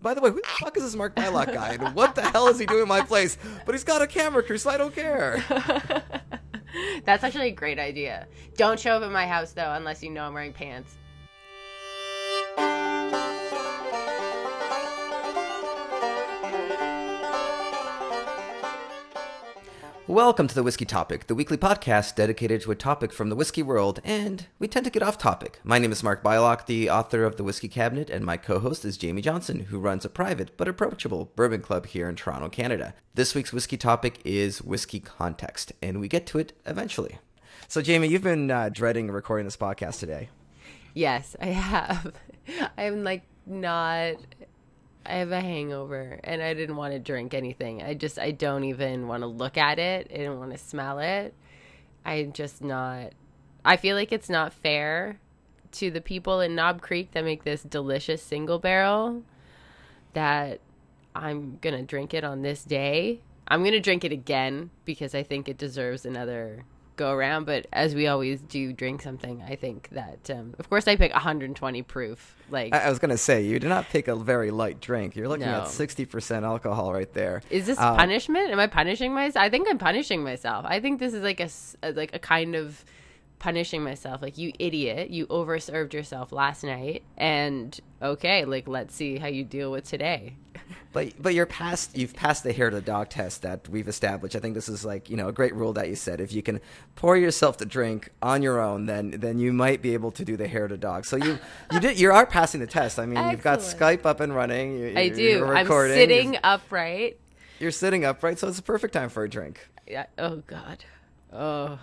By the way, who the fuck is this Mark Bylok guy? And what the hell is he doing in my place? But he's got a camera crew, so I don't care. That's actually a great idea. Don't show up at my house though, unless you know I'm wearing pants. Welcome to the Whiskey Topic, the weekly podcast dedicated to a topic from the whiskey world, and we tend to get off topic. My name is Mark Bylok, the author of The Whiskey Cabinet, and my co host is Jamie Johnson, who runs a private but approachable bourbon club here in Toronto, Canada. This week's whiskey topic is whiskey context, and we get to it eventually. So, Jamie, you've been uh, dreading recording this podcast today. Yes, I have. I'm like not I have a hangover and I didn't want to drink anything. I just I don't even want to look at it. I don't want to smell it. I'm just not I feel like it's not fair to the people in Knob Creek that make this delicious single barrel that I'm going to drink it on this day. I'm going to drink it again because I think it deserves another go around. But as we always do drink something, I think that, um, of course, I pick 120 proof. Like I, I was gonna say, you did not pick a very light drink. You're looking No. at sixty percent alcohol right there. Is this Um, punishment? Am I punishing myself? I think I'm punishing myself. I think this is like a- like a kind of punishing myself. Like you idiot, you overserved yourself last night, and okay, like let's see how you deal with today. But but you're past you've passed the hair to the dog test that we've established. I think this is like you know a great rule that you said. If you can pour yourself the drink on your own, then then you might be able to do the hair to dog. So you you did you are passing the test. I mean, you've got Skype up and running. You, I do. You're I'm sitting You're, upright. you're sitting upright, so it's a perfect time for a drink. Yeah. Oh God. Oh.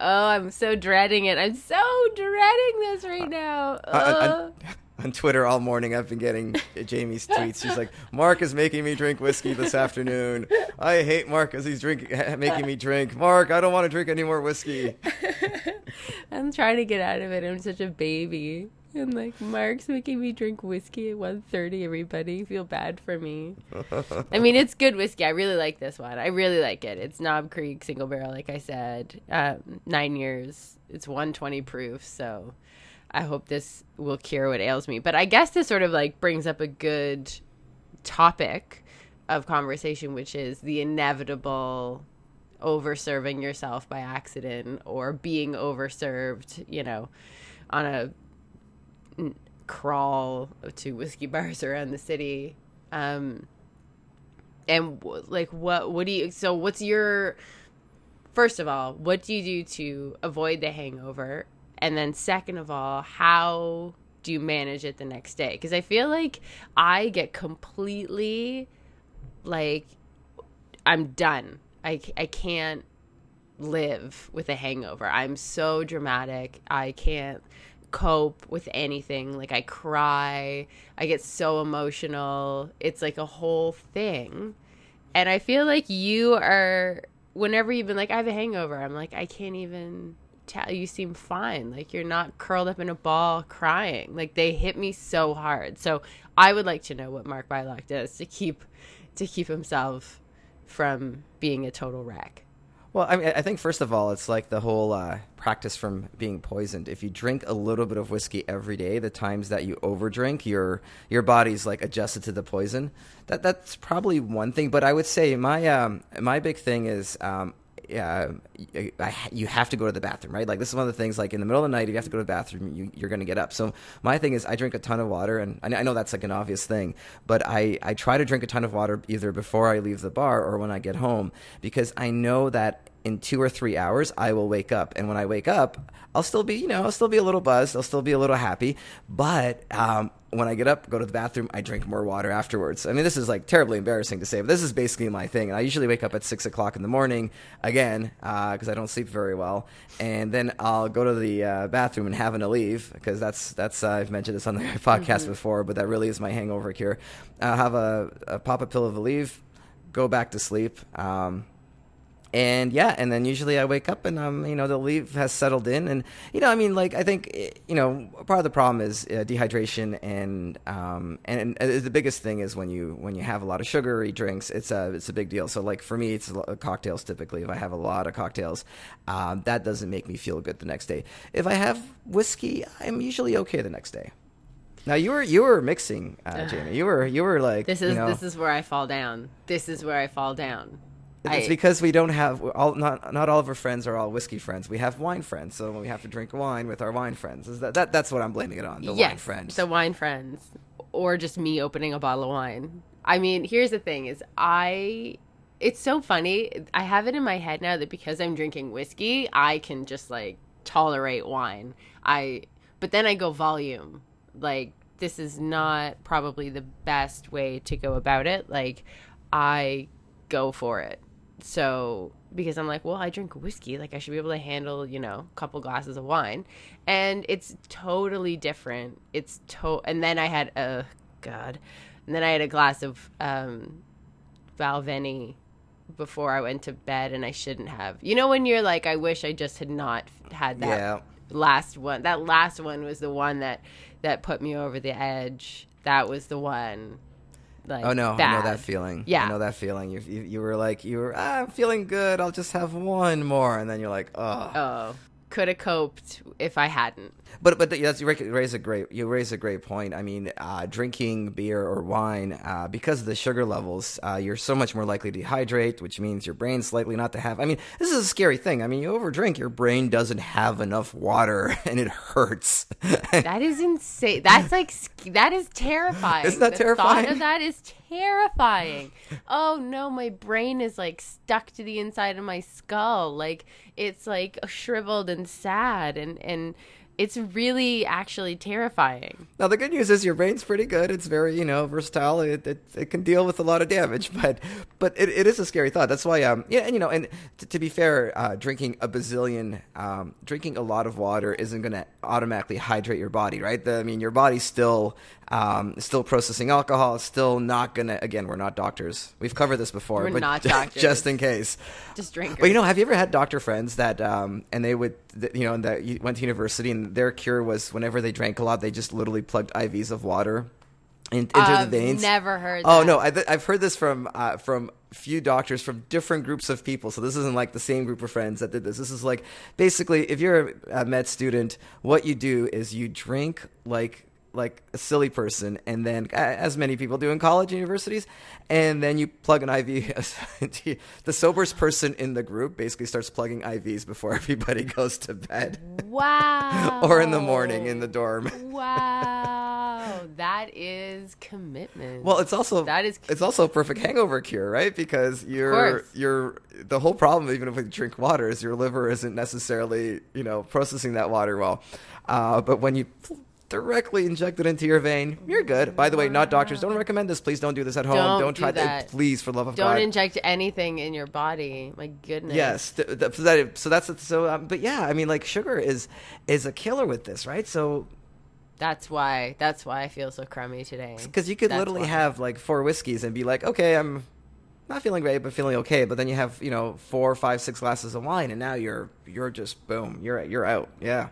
Oh, I'm so dreading it. I'm so dreading this right now. Uh, on, on Twitter all morning, I've been getting Jamie's tweets. She's like, "Mark is making me drink whiskey this afternoon. I hate Mark because he's drinking, making me drink. Mark, I don't want to drink any more whiskey." I'm trying to get out of it. I'm such a baby. And like Mark's making me drink whiskey at 1.30. Everybody feel bad for me. I mean, it's good whiskey. I really like this one. I really like it. It's Knob Creek single barrel, like I said. Um, nine years. It's 120 proof. So I hope this will cure what ails me. But I guess this sort of like brings up a good topic of conversation, which is the inevitable over-serving yourself by accident or being overserved, you know, on a crawl to whiskey bars around the city. Um, and like, what, what do you, so what's your, first of all, what do you do to avoid the hangover? And then second of all, how do you manage it the next day? Because I feel like I get completely like I'm done. I, I can't live with a hangover. I'm so dramatic. I can't cope with anything. Like I cry. I get so emotional. It's like a whole thing. And I feel like you are whenever you've been like I have a hangover, I'm like I can't even tell you seem fine. Like you're not curled up in a ball crying. Like they hit me so hard. So I would like to know what Mark Bylok does to keep to keep himself from being a total wreck. Well, I mean, I think first of all, it's like the whole uh, practice from being poisoned. If you drink a little bit of whiskey every day, the times that you overdrink, your your body's like adjusted to the poison. That that's probably one thing. But I would say my um, my big thing is. Um, yeah, I, I, you have to go to the bathroom, right? Like this is one of the things. Like in the middle of the night, if you have to go to the bathroom, you, you're going to get up. So my thing is, I drink a ton of water, and I, I know that's like an obvious thing, but I I try to drink a ton of water either before I leave the bar or when I get home because I know that in two or three hours I will wake up, and when I wake up, I'll still be you know I'll still be a little buzzed, I'll still be a little happy, but um, when I get up, go to the bathroom, I drink more water afterwards. I mean, this is like terribly embarrassing to say, but this is basically my thing. And I usually wake up at six o'clock in the morning again because I don't sleep very well, and then I'll go to the uh, bathroom and have an Aleve because that's that's uh, I've mentioned this on the podcast before, but that really is my hangover cure. I'll have a, a pop a pill of Aleve, go back to sleep. Um, and yeah, and then usually I wake up and I'm, you know, the Aleve has settled in, and you know, I mean, like I think you know, part of the problem is uh, dehydration, and um, and, and the biggest thing is when you when you have a lot of sugary drinks, it's a it's a big deal. So like for me, it's cocktails typically. If I have a lot of cocktails, um, that doesn't make me feel good the next day. If I have whiskey, I'm usually okay the next day. Now you were you were mixing, uh, Jamie. You were you were like This is you know, this is where I fall down. This is where I fall down. It's I- because we don't have all not not all of our friends are all whiskey friends. We have wine friends, so we have to drink wine with our wine friends. Is that, that that's what I'm blaming it on? The yes, wine friends. the wine friends, or just me opening a bottle of wine. I mean, here's the thing: is I. It's so funny. I have it in my head now that because I'm drinking whiskey, I can just like tolerate wine. I, but then I go volume. Like this is not probably the best way to go about it. Like I go for it. So because I'm like, well, I drink whiskey, like I should be able to handle, you know, a couple glasses of wine, and it's totally different. It's to, and then I had a god, and then I had a glass of um, Balvenie before I went to bed, and I shouldn't have. You know, when you're like, I wish I just had not had that yeah. last one. That last one was the one that that put me over the edge. That was the one. Like, Oh no, I know that feeling. Yeah. I know that feeling. You you, you were like you were ah, I'm feeling good. I'll just have one more, and then you're like, oh. Oh, could have coped if I hadn't. But but that's you raise a great you raise a great point. I mean, uh, drinking beer or wine uh, because of the sugar levels, uh, you're so much more likely to dehydrate, which means your brain's likely not to have. I mean, this is a scary thing. I mean, you overdrink, your brain doesn't have enough water, and it hurts. That is insane. That's like that is terrifying. Isn't that the terrifying? Thought of that is terrifying. Oh no, my brain is like stuck to the inside of my skull. Like it's like shriveled and sad, and and it's really actually terrifying. Now the good news is your brain's pretty good. It's very you know versatile. It it, it can deal with a lot of damage, but but it, it is a scary thought. That's why um yeah and you know and t- to be fair, uh, drinking a bazillion um drinking a lot of water isn't going to automatically hydrate your body, right? The, I mean your body's still um still processing alcohol. Still not gonna. Again, we're not doctors. We've covered this before, We're but not doctors. just in case. Just drinkers. But you know, have you ever had doctor friends that, um, and they would, you know, and that you went to university and their cure was whenever they drank a lot, they just literally plugged IVs of water in, into the veins. I've the veins. never heard. Oh that. Oh no, I th- I've heard this from uh, from few doctors from different groups of people. So this isn't like the same group of friends that did this. This is like basically if you're a med student, what you do is you drink like like a silly person, and then as many people do in college and universities, and then you plug an IV. the soberest person in the group basically starts plugging IVs before everybody goes to bed, Wow. or in the morning in the dorm. Wow, that is commitment. Well, it's also That is- it's also a perfect hangover cure, right? Because you're you're the whole problem, even if you drink water, is your liver isn't necessarily you know processing that water well. Uh, but when you directly injected into your vein, you're good. By the way, not doctors don't recommend this. Please don't do this at home. Don't try do that. Please, for love of God. don't inject anything in your body. My goodness. Yes, th- th- so, that, so that's so. Um, but yeah, I mean, like sugar is is a killer with this, right? So That's why. That's why I feel so crummy today. Because you could That's literally why. have like four whiskeys and be like, okay, I'm not feeling great, but feeling okay. But then you have you know four, five, six glasses of wine, and now you're you're just boom, you're you're out. Yeah.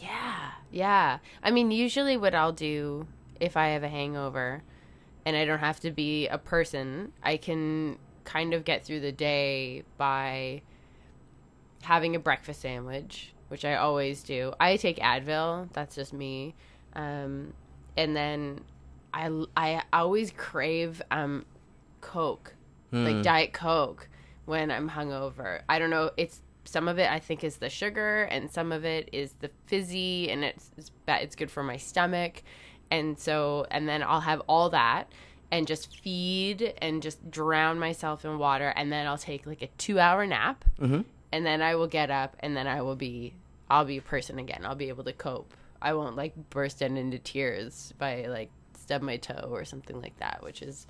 Yeah, yeah. I mean, usually what I'll do if I have a hangover and I don't have to be a person, I can kind of get through the day by having a breakfast sandwich, which I always do. I take Advil, that's just me. Um, and then I, I always crave um, Coke, like Diet Coke, when I'm hungover. I don't know. It's some of it I think is the sugar, and some of it is the fizzy, and it's it's, it's good for my stomach. And so, and then I'll have all that and just feed and just drown myself in water, and then I'll take like a two hour nap, Mhm. and then I will get up, and then I will be I'll be a person again. I'll be able to cope. I won't like burst out into tears by like stub my toe or something like that, which is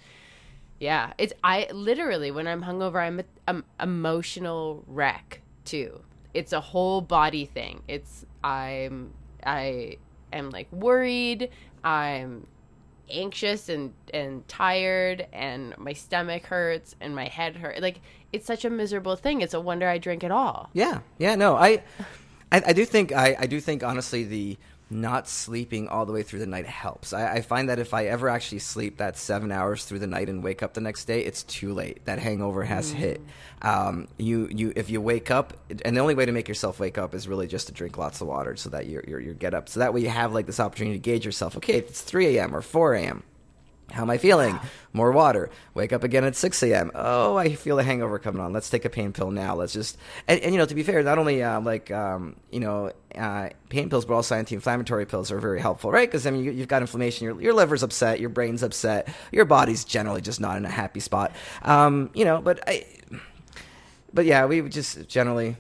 yeah, it's I literally when I'm hungover, I'm an emotional wreck too. It's a whole body thing. It's I'm I am like worried. I'm anxious and and tired, and my stomach hurts and my head hurt. Like it's such a miserable thing. It's a wonder I drink at all. Yeah, yeah, no, I, I, I do think I, I do think honestly the not sleeping all the way through the night helps. I, I, find that if I ever actually sleep that seven hours through the night and wake up the next day, it's too late. That hangover has mm. hit. Um, you you if you wake up, and the only way to make yourself wake up is really just to drink lots of water so that you you get up. So that way you have like this opportunity to gauge yourself. Okay, it's three a.m. or four a.m. How am I feeling? More water. Wake up again at 6 a.m. Oh, I feel a hangover coming on. Let's take a pain pill now. Let's just and, and you know to be fair, not only uh, like um, you know uh, pain pills, but also anti-inflammatory pills are very helpful, right? Because I mean you, have got inflammation, your your liver's upset, your brain's upset, your body's generally just not in a happy spot. Um, you know, but I, but yeah, we just generally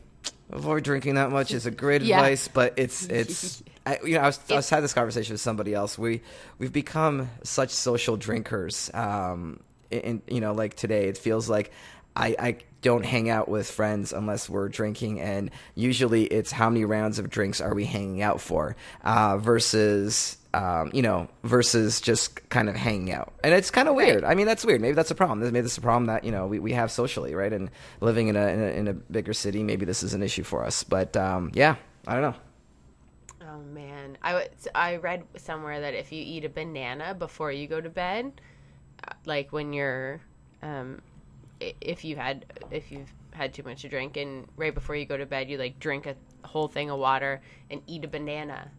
avoid drinking that much is a great yeah. advice, but it's it's I, you know I was, I was had this conversation with somebody else. We we've become such social drinkers. Um, in you know like today, it feels like I, I don't hang out with friends unless we're drinking, and usually it's how many rounds of drinks are we hanging out for, uh, versus um, you know, versus just kind of hanging out. And it's kind of weird. I mean, that's weird. Maybe that's a problem. Maybe that's a problem that you know we, we have socially, right? And living in a, in a, in a bigger city, maybe this is an issue for us. But um, yeah, I don't know. Oh man, I I read somewhere that if you eat a banana before you go to bed, uh, like when you're, um, if you've had if you've had too much to drink and right before you go to bed, you like drink a whole thing of water and eat a banana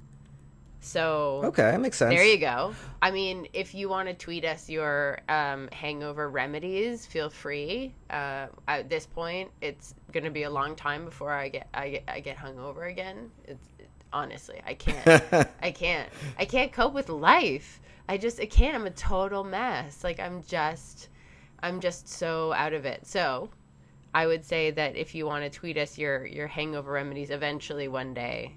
so okay, that makes sense. There you go. I mean, if you want to tweet us your um, hangover remedies, feel free. Uh, at this point, it's going to be a long time before I get I get I get hungover again. It's it, honestly, I can't. I can't. I can't cope with life. I just I can't. I'm a total mess. Like I'm just I'm just so out of it. So I would say that if you want to tweet us your your hangover remedies, eventually one day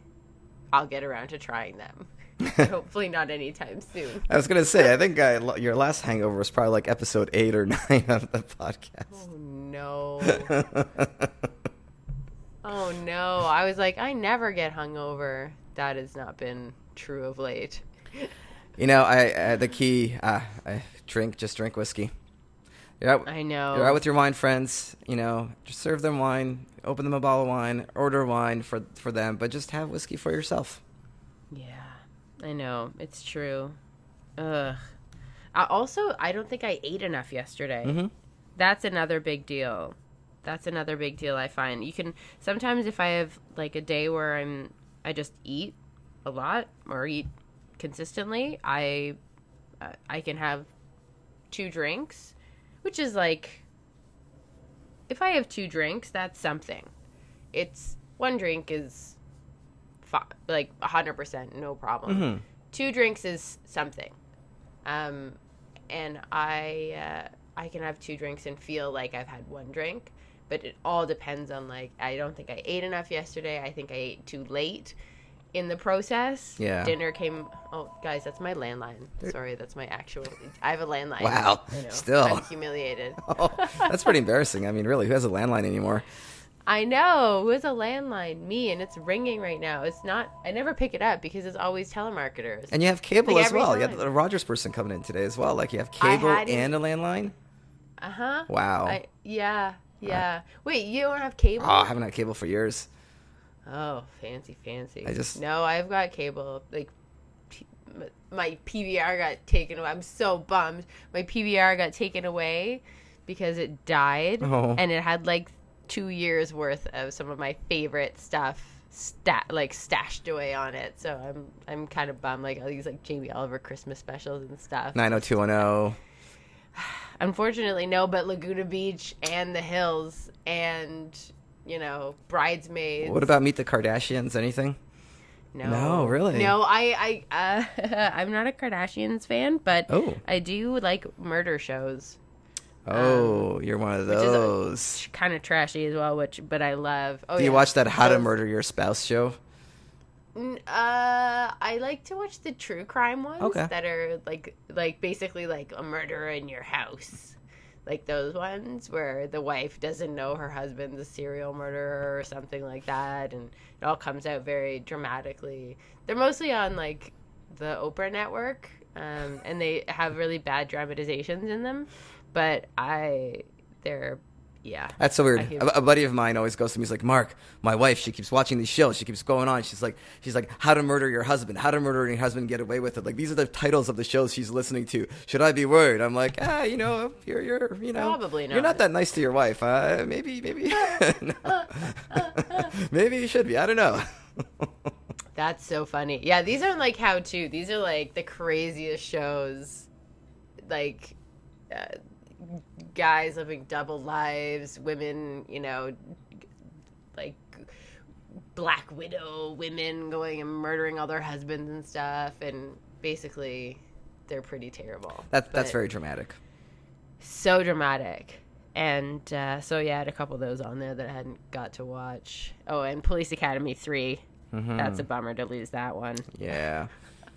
I'll get around to trying them. Hopefully not anytime soon. I was gonna say, I think I, your last hangover was probably like episode eight or nine of the podcast. Oh no. Oh no. I was like, I never get hungover. That has not been true of late. You know, I uh, the key. Uh, I drink, just drink whiskey. Out, I know. You're out with your wine friends. You know, just serve them wine, open them a bottle of wine, order wine for for them, but just have whiskey for yourself. Yeah, I know it's true. Ugh. I also, I don't think I ate enough yesterday. Mm-hmm. That's another big deal. That's another big deal. I find you can sometimes if I have like a day where I'm I just eat a lot or eat consistently, I uh, I can have two drinks, which is like if I have two drinks, that's something. It's one drink is fi- like 100% no problem. Mm-hmm. Two drinks is something. Um, and I uh, I can have two drinks and feel like I've had one drink, but it all depends on like I don't think I ate enough yesterday. I think I ate too late in the process. Yeah. Dinner came. Oh, guys, that's my landline. Sorry, that's my actual. I have a landline. Wow. Still. I'm humiliated. oh, that's pretty embarrassing. I mean, really, who has a landline anymore? I know. Who has a landline? Me, and it's ringing right now. It's not. I never pick it up because it's always telemarketers. And you have cable like as well. Time. You have the Rogers person coming in today as well. Like you have cable and a landline. Uh huh. Wow. I, yeah. Yeah. Wait, you don't have cable? Oh, I haven't had cable for years. Oh, fancy, fancy. I just no. I've got cable. Like P- my PVR got taken away. I'm so bummed. My PVR got taken away because it died, oh. and it had like two years worth of some of my favorite stuff stat like stashed away on it. So I'm I'm kind of bummed. Like all these like Jamie Oliver Christmas specials and stuff. Nine hundred oh two one zero. Unfortunately, no. But Laguna Beach and the Hills and you know, bridesmaids. What about Meet the Kardashians? Anything? No, no, really. No, I, I, uh, I'm not a Kardashians fan, but oh. I do like murder shows. Oh, um, you're one of those. Kind of trashy as well, which but I love. Oh, do you watch that How to Murder Your Spouse show? Uh, I like to watch the true crime ones okay. that are like, like basically like a murderer in your house like those ones where the wife doesn't know her husband's a serial murderer or something like that and it all comes out very dramatically they're mostly on like the oprah network um, and they have really bad dramatizations in them but i they're yeah. That's so weird. A, a buddy of mine always goes to me. He's like, "Mark, my wife. She keeps watching these shows. She keeps going on. She's like, she's like, How to Murder Your Husband. How to Murder Your Husband. and Get away with it. Like these are the titles of the shows she's listening to. Should I be worried? I'm like, ah, you know, you're, you're, you know, Probably not. You're not not. that nice to your wife. Uh, maybe, maybe, maybe you should be. I don't know. That's so funny. Yeah, these aren't like how to. These are like the craziest shows. Like uh, guys living double lives, women, you know, like Black Widow women going and murdering all their husbands and stuff. And basically, they're pretty terrible. That, that's very dramatic. so dramatic. And uh, so, yeah, I had a couple of those on there that I hadn't got to watch. Oh, and Police Academy 3. Mm-hmm. That's a bummer to lose that one. Yeah.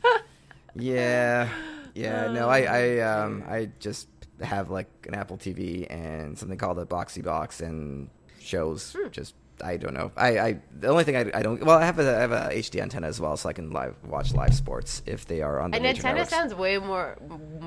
yeah. Yeah. No, I, I, um, I just have like an Apple TV and something called a Boxee Box and shows hmm. just. I don't know. I, I the only thing I, I don't well I have a I have a HD antenna as well, so I can live watch live sports if they are on the An antenna networks. sounds way more,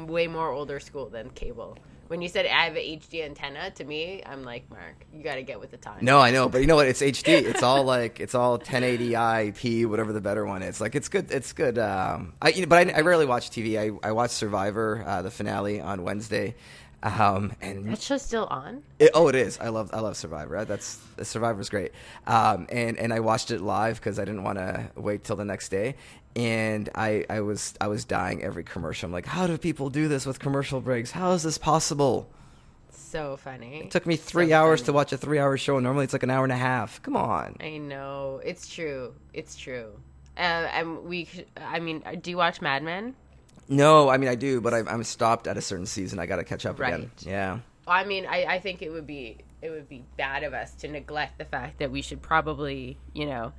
way more older school than cable. When you said I have an HD antenna, to me, I'm like, Mark, you got to get with the time. No, I know, but you know what? It's HD. It's all like it's all 1080i p, whatever the better one is. Like it's good. It's good. Um, I you know, but I, I rarely watch TV. I I watch Survivor, uh, the finale on Wednesday, um, and that show's still on. It, oh, it is. I love I love Survivor. That's Survivor's great. Um, and and I watched it live because I didn't want to wait till the next day. And I I was I was dying every commercial. I'm like, how do people do this with commercial breaks? How is this possible? So funny. It took me three So hours funny. to watch a three hour show. Normally it's like an hour and a half. Come on. I know it's true. It's true. Uh, and we, I mean, uh, do you watch Mad Men? No, I mean I do, but I'm, I'm stopped at a certain season. I got to catch up again. Right. Yeah. I mean, I, I think it would be it would be bad of us to neglect the fact that we should probably, you know,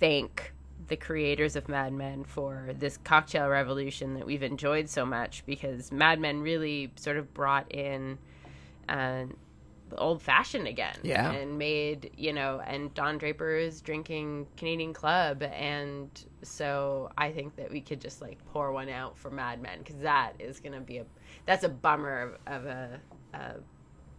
thank the creators of Mad Men for this cocktail revolution that we've enjoyed so much because Mad Men really sort of brought in uh, old fashioned again. Yeah. And made, you know, and Don Draper is drinking Canadian Club. And so I think that we could just like pour one out for Mad Men because that is going to be a, that's a bummer of, of a, a,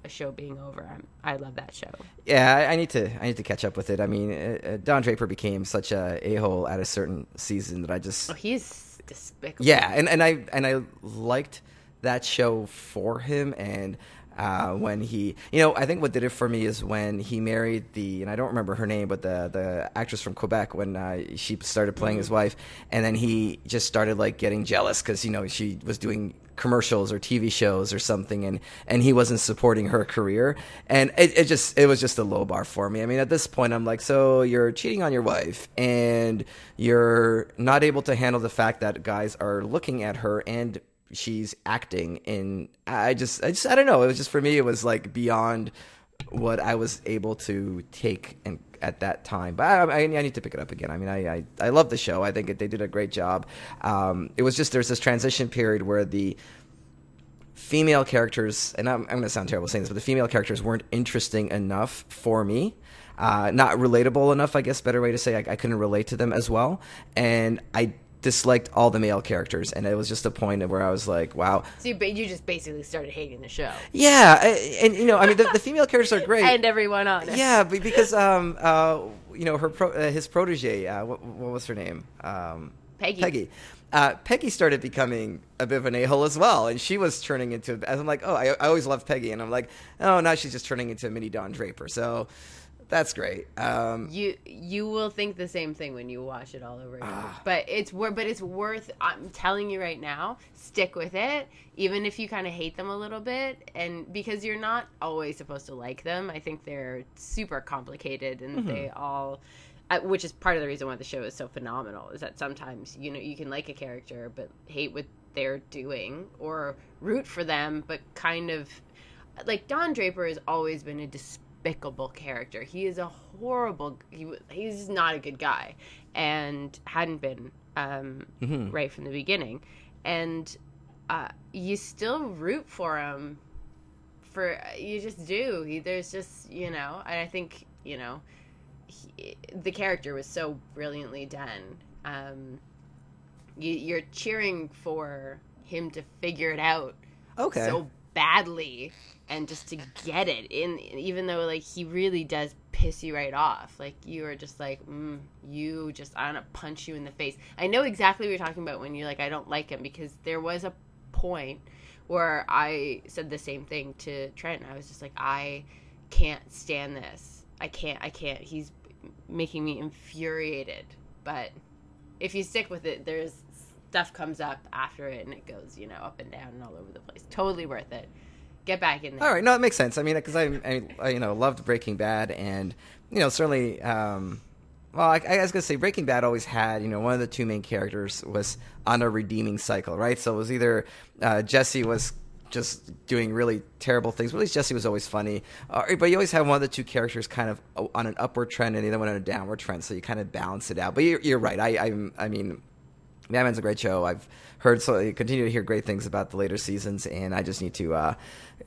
a show being over. I'm, I love that show. Yeah, I, I need to. I need to catch up with it. I mean, uh, uh, Don Draper became such a a hole at a certain season that I just Oh, he's despicable. Yeah, and, and I and I liked that show for him and uh, when he you know, I think what did it for me is when he married the and I don't remember her name, but the the actress from Quebec when uh, she started playing his wife. And then he just started like getting jealous cuz you know, she was doing commercials or TV shows or something and and he wasn't supporting her career. And it, it just it was just a low bar for me. I mean at this point I'm like so you're cheating on your wife and you're not able to handle the fact that guys are looking at her and she's acting in I just I just I don't know it was just for me it was like beyond what I was able to take and at that time. But I, I, I need to pick it up again. I mean, I I, I love the show. I think it, they did a great job. Um, it was just there's this transition period where the female characters, and I'm, I'm going to sound terrible saying this, but the female characters weren't interesting enough for me. Uh, not relatable enough, I guess, better way to say. I, I couldn't relate to them as well. And I disliked all the male characters. And it was just a point where I was like, wow. So you, you just basically started hating the show Yeah. And, you know, I mean, the, the female characters are great. and everyone on it. Yeah, because um uh you know her pro- uh, his protege uh, what, what was her name um Peggy. Peggy uh, Peggy started becoming a bit of an a-hole as well, and she was turning into. I'm like, oh, I, I always loved Peggy, and I'm like, oh, now she's just turning into a mini Don Draper. So that's great. Um, You you will think the same thing when you watch it all over again. Ah. But it's worth. But it's worth. I'm telling you right now. Stick with it, even if you kind of hate them a little bit, and because you're not always supposed to like them. I think they're super complicated, and they all. Uh, which is part of the reason why the show is so phenomenal is that sometimes you know you can like a character but hate what they're doing or root for them but kind of like Don Draper has always been a despicable character. He is a horrible. He, he's not a good guy, and hadn't been um, Mhm. right from the beginning. And uh, you still root for him. For you just do. He, there's just you know, and I think you know, he, the character was so brilliantly done. Um, you, you're cheering for him to figure it out okay. so badly and just to get it in even though like he really does piss you right off. Like you are just like mm, you just i want to punch you in the face. I know exactly what you're talking about when you're like i don't like him because there was a point where i said the same thing to trent. I was just like i can't stand this. I can't i can't. He's making me infuriated. But if you stick with it there's stuff comes up after it and it goes you know up and down and all over the place. Totally worth it get back in there. All right, no, it makes sense. I mean, because I, I, you know, loved Breaking Bad, and you know, certainly, um, well, I, I was gonna say Breaking Bad always had, you know, one of the two main characters was on a redeeming cycle, right? So it was either uh, Jesse was just doing really terrible things. But at least Jesse was always funny. Uh, but you always have one of the two characters kind of on an upward trend and the other one on a downward trend, so you kind of balance it out. But you're, you're right. I, I, I mean, Mad Men's a great show. I've heard so continue to hear great things about the later seasons, and I just need to uh,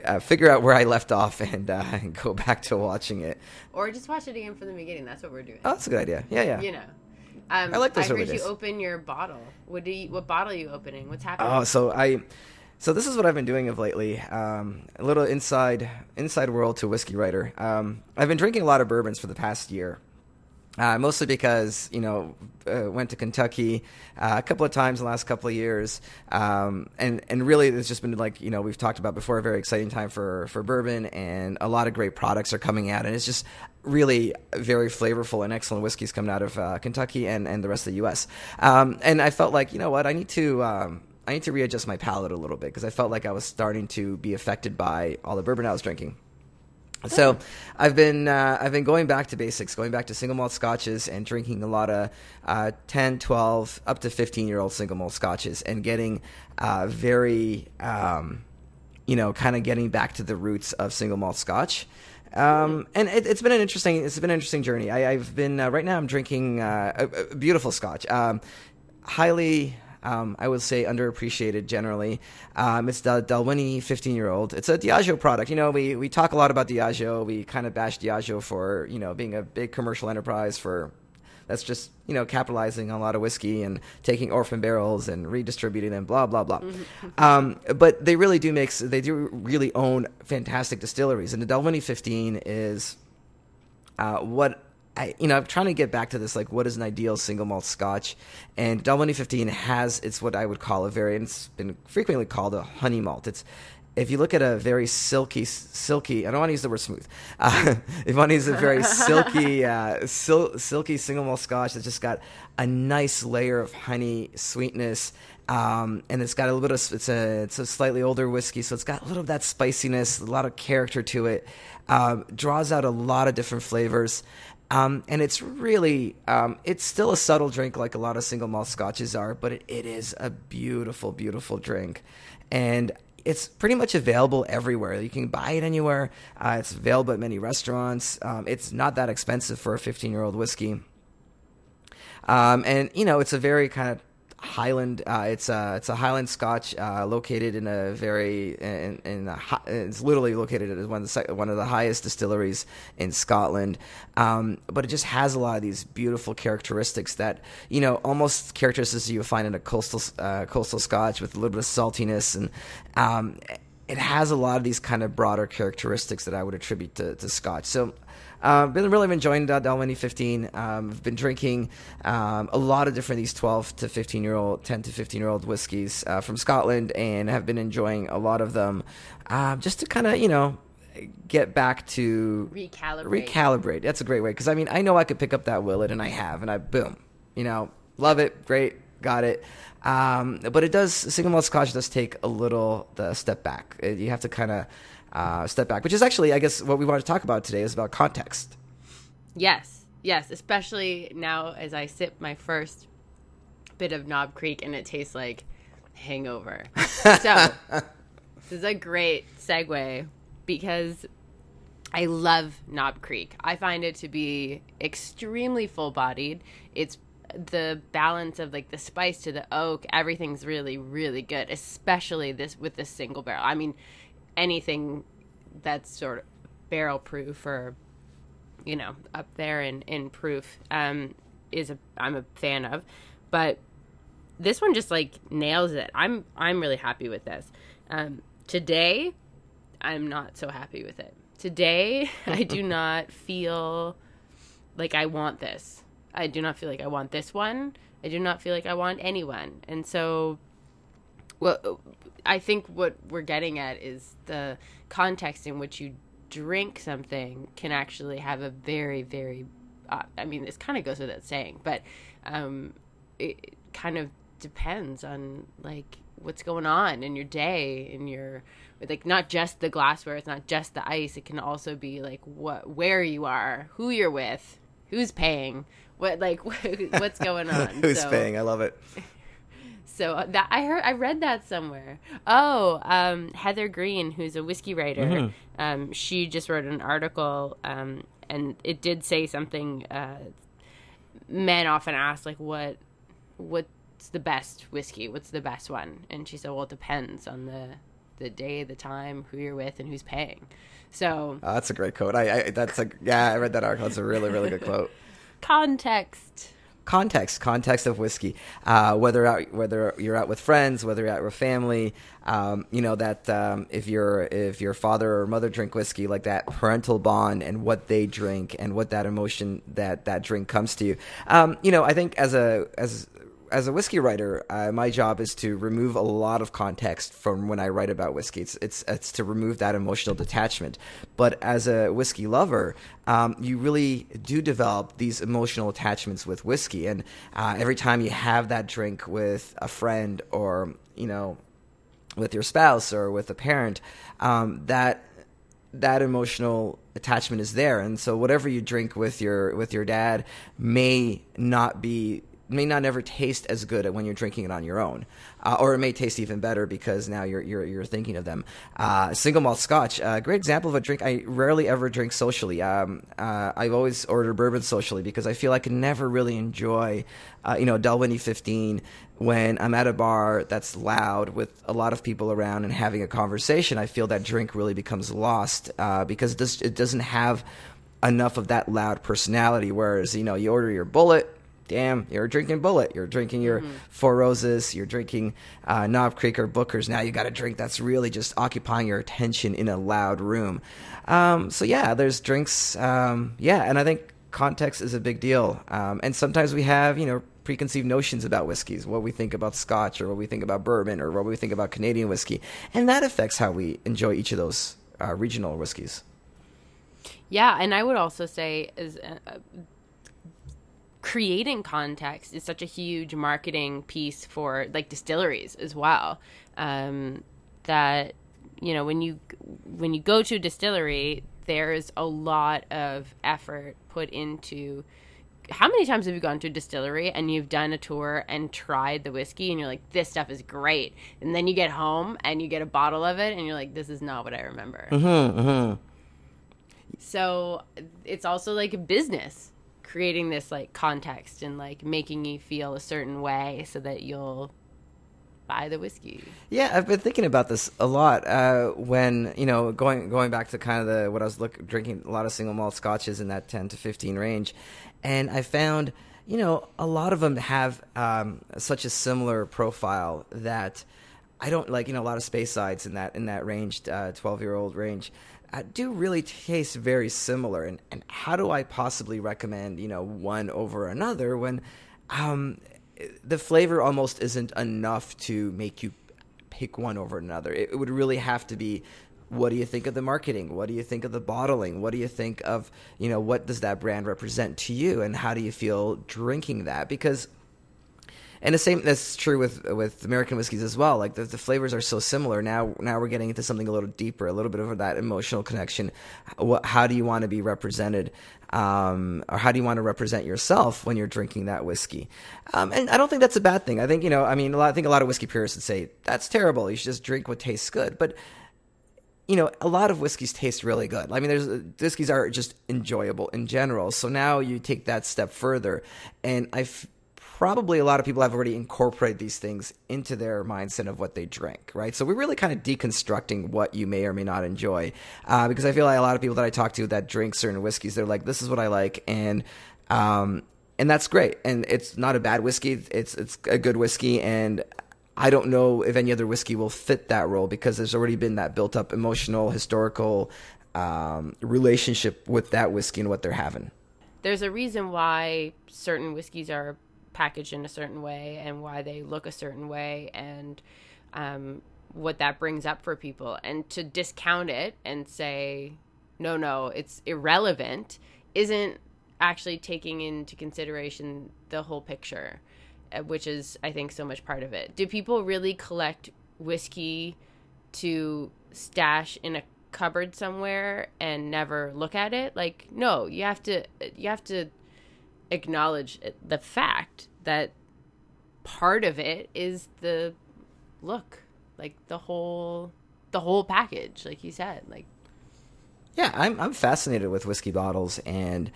uh, figure out where I left off and, uh, and, go back to watching it, or just watch it again from the beginning. That's what we're doing. Oh, that's a good idea. Yeah, yeah. You know. Um, I like this. I heard you open your bottle. What do you? What bottle are you opening? What's happening? Oh, so I, so this is what I've been doing of lately. Um, a little inside inside world to whiskey writer. Um, I've been drinking a lot of bourbons for the past year. Uh, mostly because you know uh, went to Kentucky uh, a couple of times in the last couple of years, um, and and really it's just been like you know we've talked about before a very exciting time for for bourbon, and a lot of great products are coming out, and it's just really very flavorful and excellent whiskeys coming out of uh, Kentucky and and the rest of the U.S. Um, and I felt like you know what I need to. Um, I need to readjust my palate a little bit because I felt like I was starting to be affected by all the bourbon I was drinking. So I've been uh, I've been going back to basics, going back to single malt scotches and drinking a lot of uh, 10, 12, up to 15 year old single malt scotches and getting uh, very, um, you know, kind of getting back to the roots of single malt scotch. Um, and it, has been an interesting it's been an interesting journey. I, have been uh, right now I'm drinking uh, a, a, beautiful scotch, um, highly um, I would say underappreciated generally. Um, it's the Dalwhinnie 15 year old. It's a Diageo product. You know, we, we talk a lot about Diageo. We kind of bash Diageo for, you know, being a big commercial enterprise for that's just you know capitalizing on a lot of whiskey and taking orphan barrels and redistributing them, blah blah blah. Mm-hmm. Um, but they really do make they do really own fantastic distilleries, and the Dalwhinnie 15 is uh, what I, you know, I'm trying to get back to this, like, what is an ideal single malt Scotch? And Dalwhinnie 15 has, it's what I would call a very, it's been frequently called a honey malt. It's, if you look at a very silky, silky, I don't want to use the word smooth. Uh, if to use a very silky, uh, sil- silky single malt Scotch that's just got a nice layer of honey sweetness, um, and it's got a little bit of, it's a, it's a slightly older whiskey, so it's got a little of that spiciness, a lot of character to it. Um, draws out a lot of different flavors. Um, and it's really, um, it's still a subtle drink like a lot of single malt scotches are, but it, it is a beautiful, beautiful drink. And it's pretty much available everywhere. You can buy it anywhere. Uh, it's available at many restaurants. Um, it's not that expensive for a 15 year old whiskey. Um, and, you know, it's a very kind of Highland. Uh, it's a it's a Highland Scotch uh, located in a very in, in a, it's literally located at one of the one of the highest distilleries in Scotland. Um, but it just has a lot of these beautiful characteristics that you know almost characteristics you find in a coastal uh, coastal Scotch with a little bit of saltiness and. Um, it has a lot of these kind of broader characteristics that I would attribute to, to Scotch. So uh, been really enjoying uh, Dalwhinnie 15. Um, I've been drinking um, a lot of different these 12 to 15 year old, 10 to 15 year old whiskeys uh, from Scotland, and have been enjoying a lot of them, uh, just to kind of you know get back to recalibrate. Recalibrate. That's a great way because I mean I know I could pick up that Willet, and I have, and I boom, you know, love it, great, got it. Um, but it does single malt Scotch does take a little the step back. It, you have to kind of uh, step back, which is actually, I guess, what we want to talk about today is about context. Yes, yes, especially now as I sip my first bit of Knob Creek and it tastes like hangover. so, this is a great segue because I love Knob Creek. I find it to be extremely full bodied. It's the balance of like the spice to the oak, everything's really, really good, especially this with this single barrel. I mean, anything that's sort of barrel proof or you know up there in in proof um is a I'm a fan of but this one just like nails it I'm I'm really happy with this um today I'm not so happy with it. Today, I do not feel like I want this. I do not feel like I want this one. I do not feel like I want anyone. And so, well, I think what we're getting at is the context in which you drink something can actually have a very, very, uh, I mean, this kind of goes without saying, but um, it kind of depends on like what's going on in your day in your like not just the glassware it's not just the ice it can also be like what where you are who you're with who's paying what like what's going on who's so, paying i love it so uh, that i heard i read that somewhere oh um, heather green who's a whiskey writer mm-hmm. um, she just wrote an article um, and it did say something uh, men often ask like what what's the best whiskey? What's the best one? And she said, well, it depends on the the day, the time, who you're with, and who's paying. So oh, that's a great quote. I, I that's a yeah. I read that article. It's a really really good quote. Context context, context of whiskey. Uh, whether out, whether you're out with friends, whether you're out with family, um, you know that um, if your if your father or mother drink whiskey, like that parental bond and what they drink and what that emotion that that drink comes to you. Um, you know, I think as a as as a whiskey writer, uh, my job is to remove a lot of context from when I write about whiskey. It's, it's, it's to remove that emotional detachment. But as a whiskey lover, um, you really do develop these emotional attachments with whiskey. And uh, every time you have that drink with a friend or, you know, with your spouse or with a parent, um, that that emotional attachment is there and so whatever you drink with your with your dad may not be may not ever taste as good when you're drinking it on your own, uh, or it may taste even better because now you're you're, you're thinking of them. Uh, single malt Scotch, a uh, great example of a drink I rarely ever drink socially. Um, uh, I've always ordered bourbon socially because I feel I can never really enjoy, uh, you know, Dalwhinnie 15 when I'm at a bar that's loud with a lot of people around and having a conversation. I feel that drink really becomes lost because it, does, it doesn't have enough of that loud personality. Whereas you know, you order your Bulleit damn, you're drinking Bulleit, you're drinking your mm-hmm. Four Roses, you're drinking uh, Knob Creek or Booker's. Now you got a drink that's really just occupying your attention in a loud room. Um, so yeah, there's drinks. Um, yeah, and I think context is a big deal. Um, and sometimes we have, you know, preconceived notions about whiskeys, what we think about Scotch or what we think about bourbon or what we think about Canadian whiskey, and that affects how we enjoy each of those uh, regional whiskeys. Yeah, and I would also say is uh, creating context is such a huge marketing piece for like distilleries as well. Um, that you know when you when you go to a distillery, there's a lot of effort put into. How many times have you gone to a distillery and you've done a tour and tried the whiskey and you're like, this stuff is great, and then you get home and you get a bottle of it and you're like, this is not what I remember. Mm-hmm, mm-hmm. So it's also like a business creating this like context and like making you feel a certain way so that you'll buy the whiskey. Yeah, I've been thinking about this a lot. Uh, when you know, going going back to kind of the what I was look, drinking a lot of single malt scotches in that ten to fifteen range, and I found you know a lot of them have um, such a similar profile that I don't like you know a lot of Speysides in that in that range, twelve uh, year old range do really taste very similar. And, and how do I possibly recommend, you know, one over another when um, the flavor almost isn't enough to make you pick one over another? It, it would really have to be what do you think of the marketing what do you think of the bottling what do you think of you know what does that brand represent to you and how do you feel drinking that because and the same that's true with with American whiskeys as well. Like the, the, flavors are so similar. Now now we're getting into something a little deeper, a little bit of that emotional connection. What, how do you want to be represented, um, or how do you want to represent yourself when you're drinking that whiskey? Um, and I don't think that's a bad thing. I think you know, I mean, lot, I think a lot of whiskey purists would say that's terrible. You should just drink what tastes good, but you know, a lot of whiskeys taste really good. I mean, there's whiskeys are just enjoyable in general. So now you take that step further, and I probably a lot of people have already incorporated these things into their mindset of what they drink, right? So we're really kind of deconstructing what you may or may not enjoy, uh, because I feel like a lot of people that I talk to that drink certain whiskeys, they're like, "This is what I like," and um, and that's great, and it's not a bad whiskey. It's it's a good whiskey, and I don't know if any other whiskey will fit that role because there's already been that built up emotional, historical um, relationship with that whiskey and what they're having. There's a reason why certain whiskeys are packaged in a certain way and why they look a certain way and um, what that brings up for people. And to discount it and say, no, no, it's irrelevant, isn't actually taking into consideration the whole picture. Uh, which is I think so much part of it. Do people really collect whiskey to stash in a cupboard somewhere and never look at it? Like no, you have to you have to acknowledge the fact that part of it is the look, like the whole the whole package, like you said, like yeah, I'm I'm fascinated with whiskey bottles and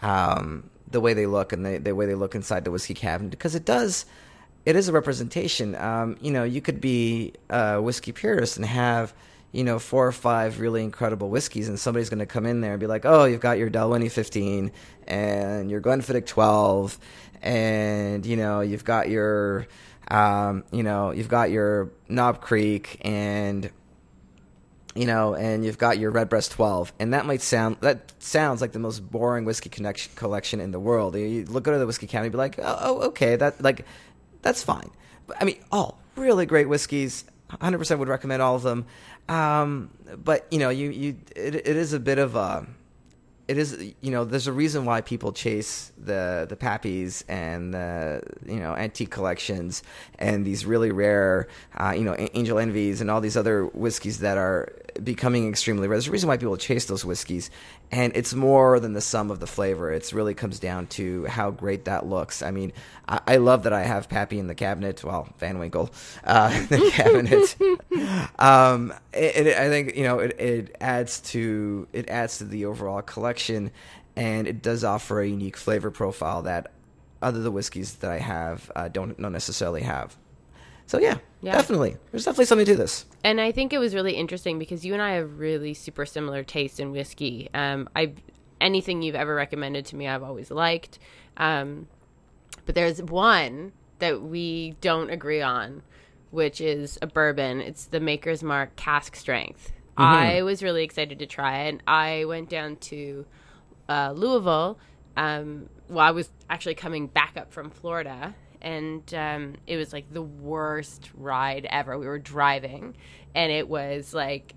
um, the way they look and the, the way they look inside the whiskey cabinet because it does it is a representation. Um, you know, you could be a whiskey purist and have you know four or five really incredible whiskeys, and somebody's going to come in there and be like, "Oh, you've got your Dalwhinnie 15 and your Glenfiddich 12, and you know you've got your um, you know you've got your Knob Creek and you know, and you've got your Redbreast 12, and that might sound that sounds like the most boring whiskey connection, collection in the world. You look at the whiskey cabinet, and be like, oh, oh, okay, that like that's fine. But I mean, all really great whiskeys. 100% would recommend all of them. Um, but you know, you you it, it is a bit of a it is you know there's a reason why people chase the the pappies and the you know antique collections and these really rare uh, you know angel envies and all these other whiskeys that are becoming extremely rare. There's a reason why people chase those whiskeys, and it's more than the sum of the flavor. It really comes down to how great that looks. I mean, I, I love that I have Pappy in the cabinet. Well, Van Winkle uh, in the cabinet. um, it, it, I think you know it, it adds to it adds to the overall collection, and it does offer a unique flavor profile that other the whiskeys that I have uh, don't don't necessarily have. So yeah, yeah, definitely. There's definitely something to this. And I think it was really interesting because you and I have really super similar taste in whiskey. Um, I anything you've ever recommended to me, I've always liked. Um, but there's one that we don't agree on, which is a bourbon. It's the Maker's Mark Cask Strength. Mm-hmm. I was really excited to try it. I went down to uh, Louisville. Um, well, I was actually coming back up from Florida, and um, it was like the worst ride ever. We were driving, and it was like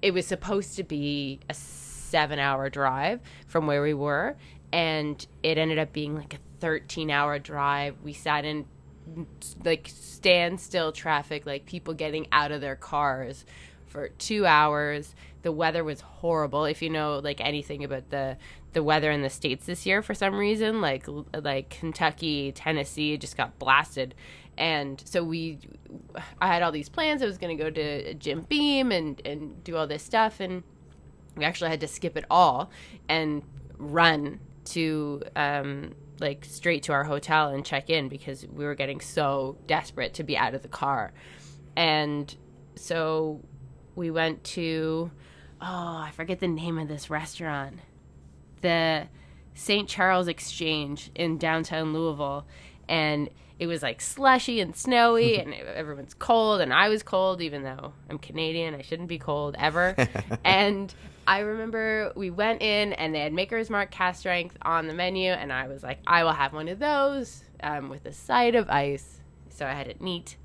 it was supposed to be a seven-hour drive from where we were, and it ended up being like a 13-hour drive. We sat in like standstill traffic, like people getting out of their cars for two hours. The weather was horrible. If you know like anything about the the weather in the states this year, for some reason, like like Kentucky, Tennessee, just got blasted. And so we, I had all these plans. I was going to go to Jim Beam and and do all this stuff, and we actually had to skip it all and run to um, like straight to our hotel and check in because we were getting so desperate to be out of the car. And so we went to oh, I forget the name of this restaurant. The St. Charles Exchange in downtown Louisville and it was like slushy and snowy and everyone's cold and I was cold even though I'm Canadian, I shouldn't be cold ever. and I remember we went in and they had Maker's Mark cask Strength on the menu, and I was like, I will have one of those um, with a side of ice. So I had it neat.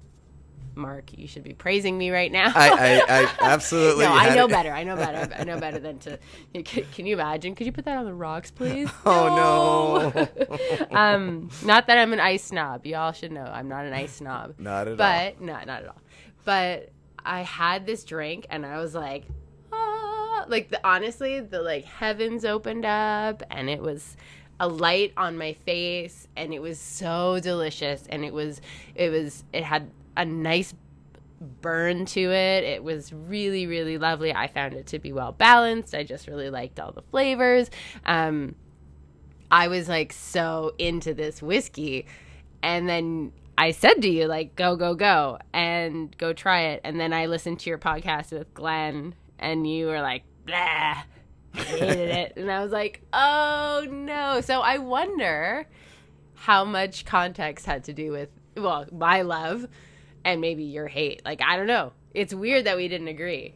Mark, you should be praising me right now. I, I, I absolutely. no, I know it. better. I know better. I know better than to. Can, can, you imagine? Could you put that on the rocks, please? Oh no. no. um, not that I'm an ice snob. Y'all should know I'm not an ice snob. Not at but, all. But not not at all. But I had this drink and I was like, ah. like the honestly the like heavens opened up and it was a light on my face and it was so delicious and it was it was it had a nice burn to it it was really really lovely i found it to be well balanced i just really liked all the flavors um i was like so into this whiskey and then I said to you, like, go, go, go, and go try it. And then I listened to your podcast with Glenn, and you were like, blah, hated it. And I was like, oh no. So I wonder how much context had to do with, well, my love and maybe your hate. Like I don't know. It's weird that we didn't agree.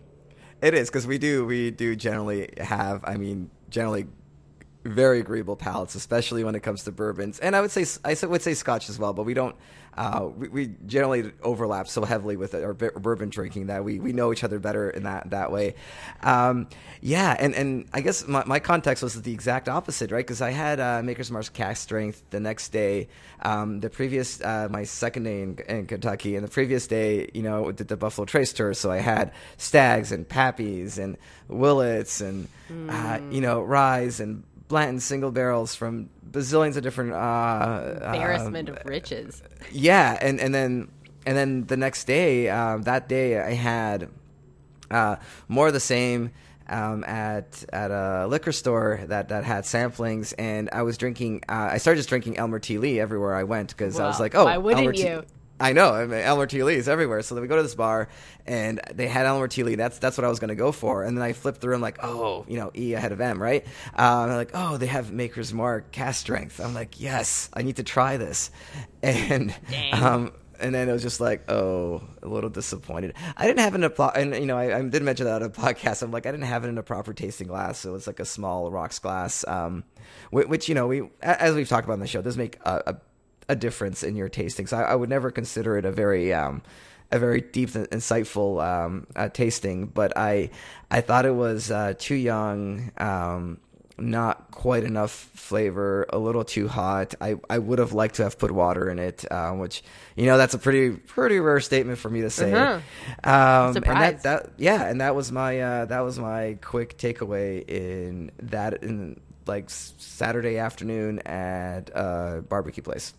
It is because we do we do generally have. I mean, generally very agreeable palates, especially when it comes to bourbons, and I would say I would say Scotch as well. But we don't. Uh, we, we, generally overlap so heavily with our bourbon drinking that we, we know each other better in that that way. Um, yeah, and, and I guess my, my context was the exact opposite, right? Because I had uh, Maker's Mark's cask strength the next day. Um, the previous uh, my second day in, in, Kentucky, and the previous day, you know, did the Buffalo Trace tour, so I had Stags and Pappies and Willetts and mm. you know Ryes and Blanton single barrels from bazillions of different uh, embarrassment uh, of riches. Yeah, and and then and then the next day, um, that day I had uh, more of the same. Um, at at a liquor store that, that had samplings, and I was drinking. Uh, I started just drinking Elmer T. Lee everywhere I went because I was like, "Oh, why wouldn't Elmer you?" T- I know. I mean, Elmer T. Lee is everywhere. So then we go to this bar, and they had Elmer T. Lee. That's that's what I was going to go for. And then I flipped through. I'm like, oh, you know, E ahead of M, right? Um, I'm like, oh, they have Maker's Mark cask strength. I'm like, yes, I need to try this. And um, and then it was just like, oh, a little disappointed. I didn't have it in a and you know, I, I, did mention that on a podcast. I'm like, I didn't have it in a proper tasting glass, so it's like a small rocks glass, um, which, which, you know, we as we've talked about on the show, does make a, a a difference in your tasting. So I, I would never consider it a very um, a very deep insightful um, uh, tasting, but I I thought it was uh, too young, um, not quite enough flavor, a little too hot. I, I would have liked to have put water in it, uh, which you know that's a pretty pretty rare statement for me to say. Mm-hmm. Um, and that, that yeah, and that was my uh, that was my quick takeaway in that in like Saturday afternoon at a uh, barbecue place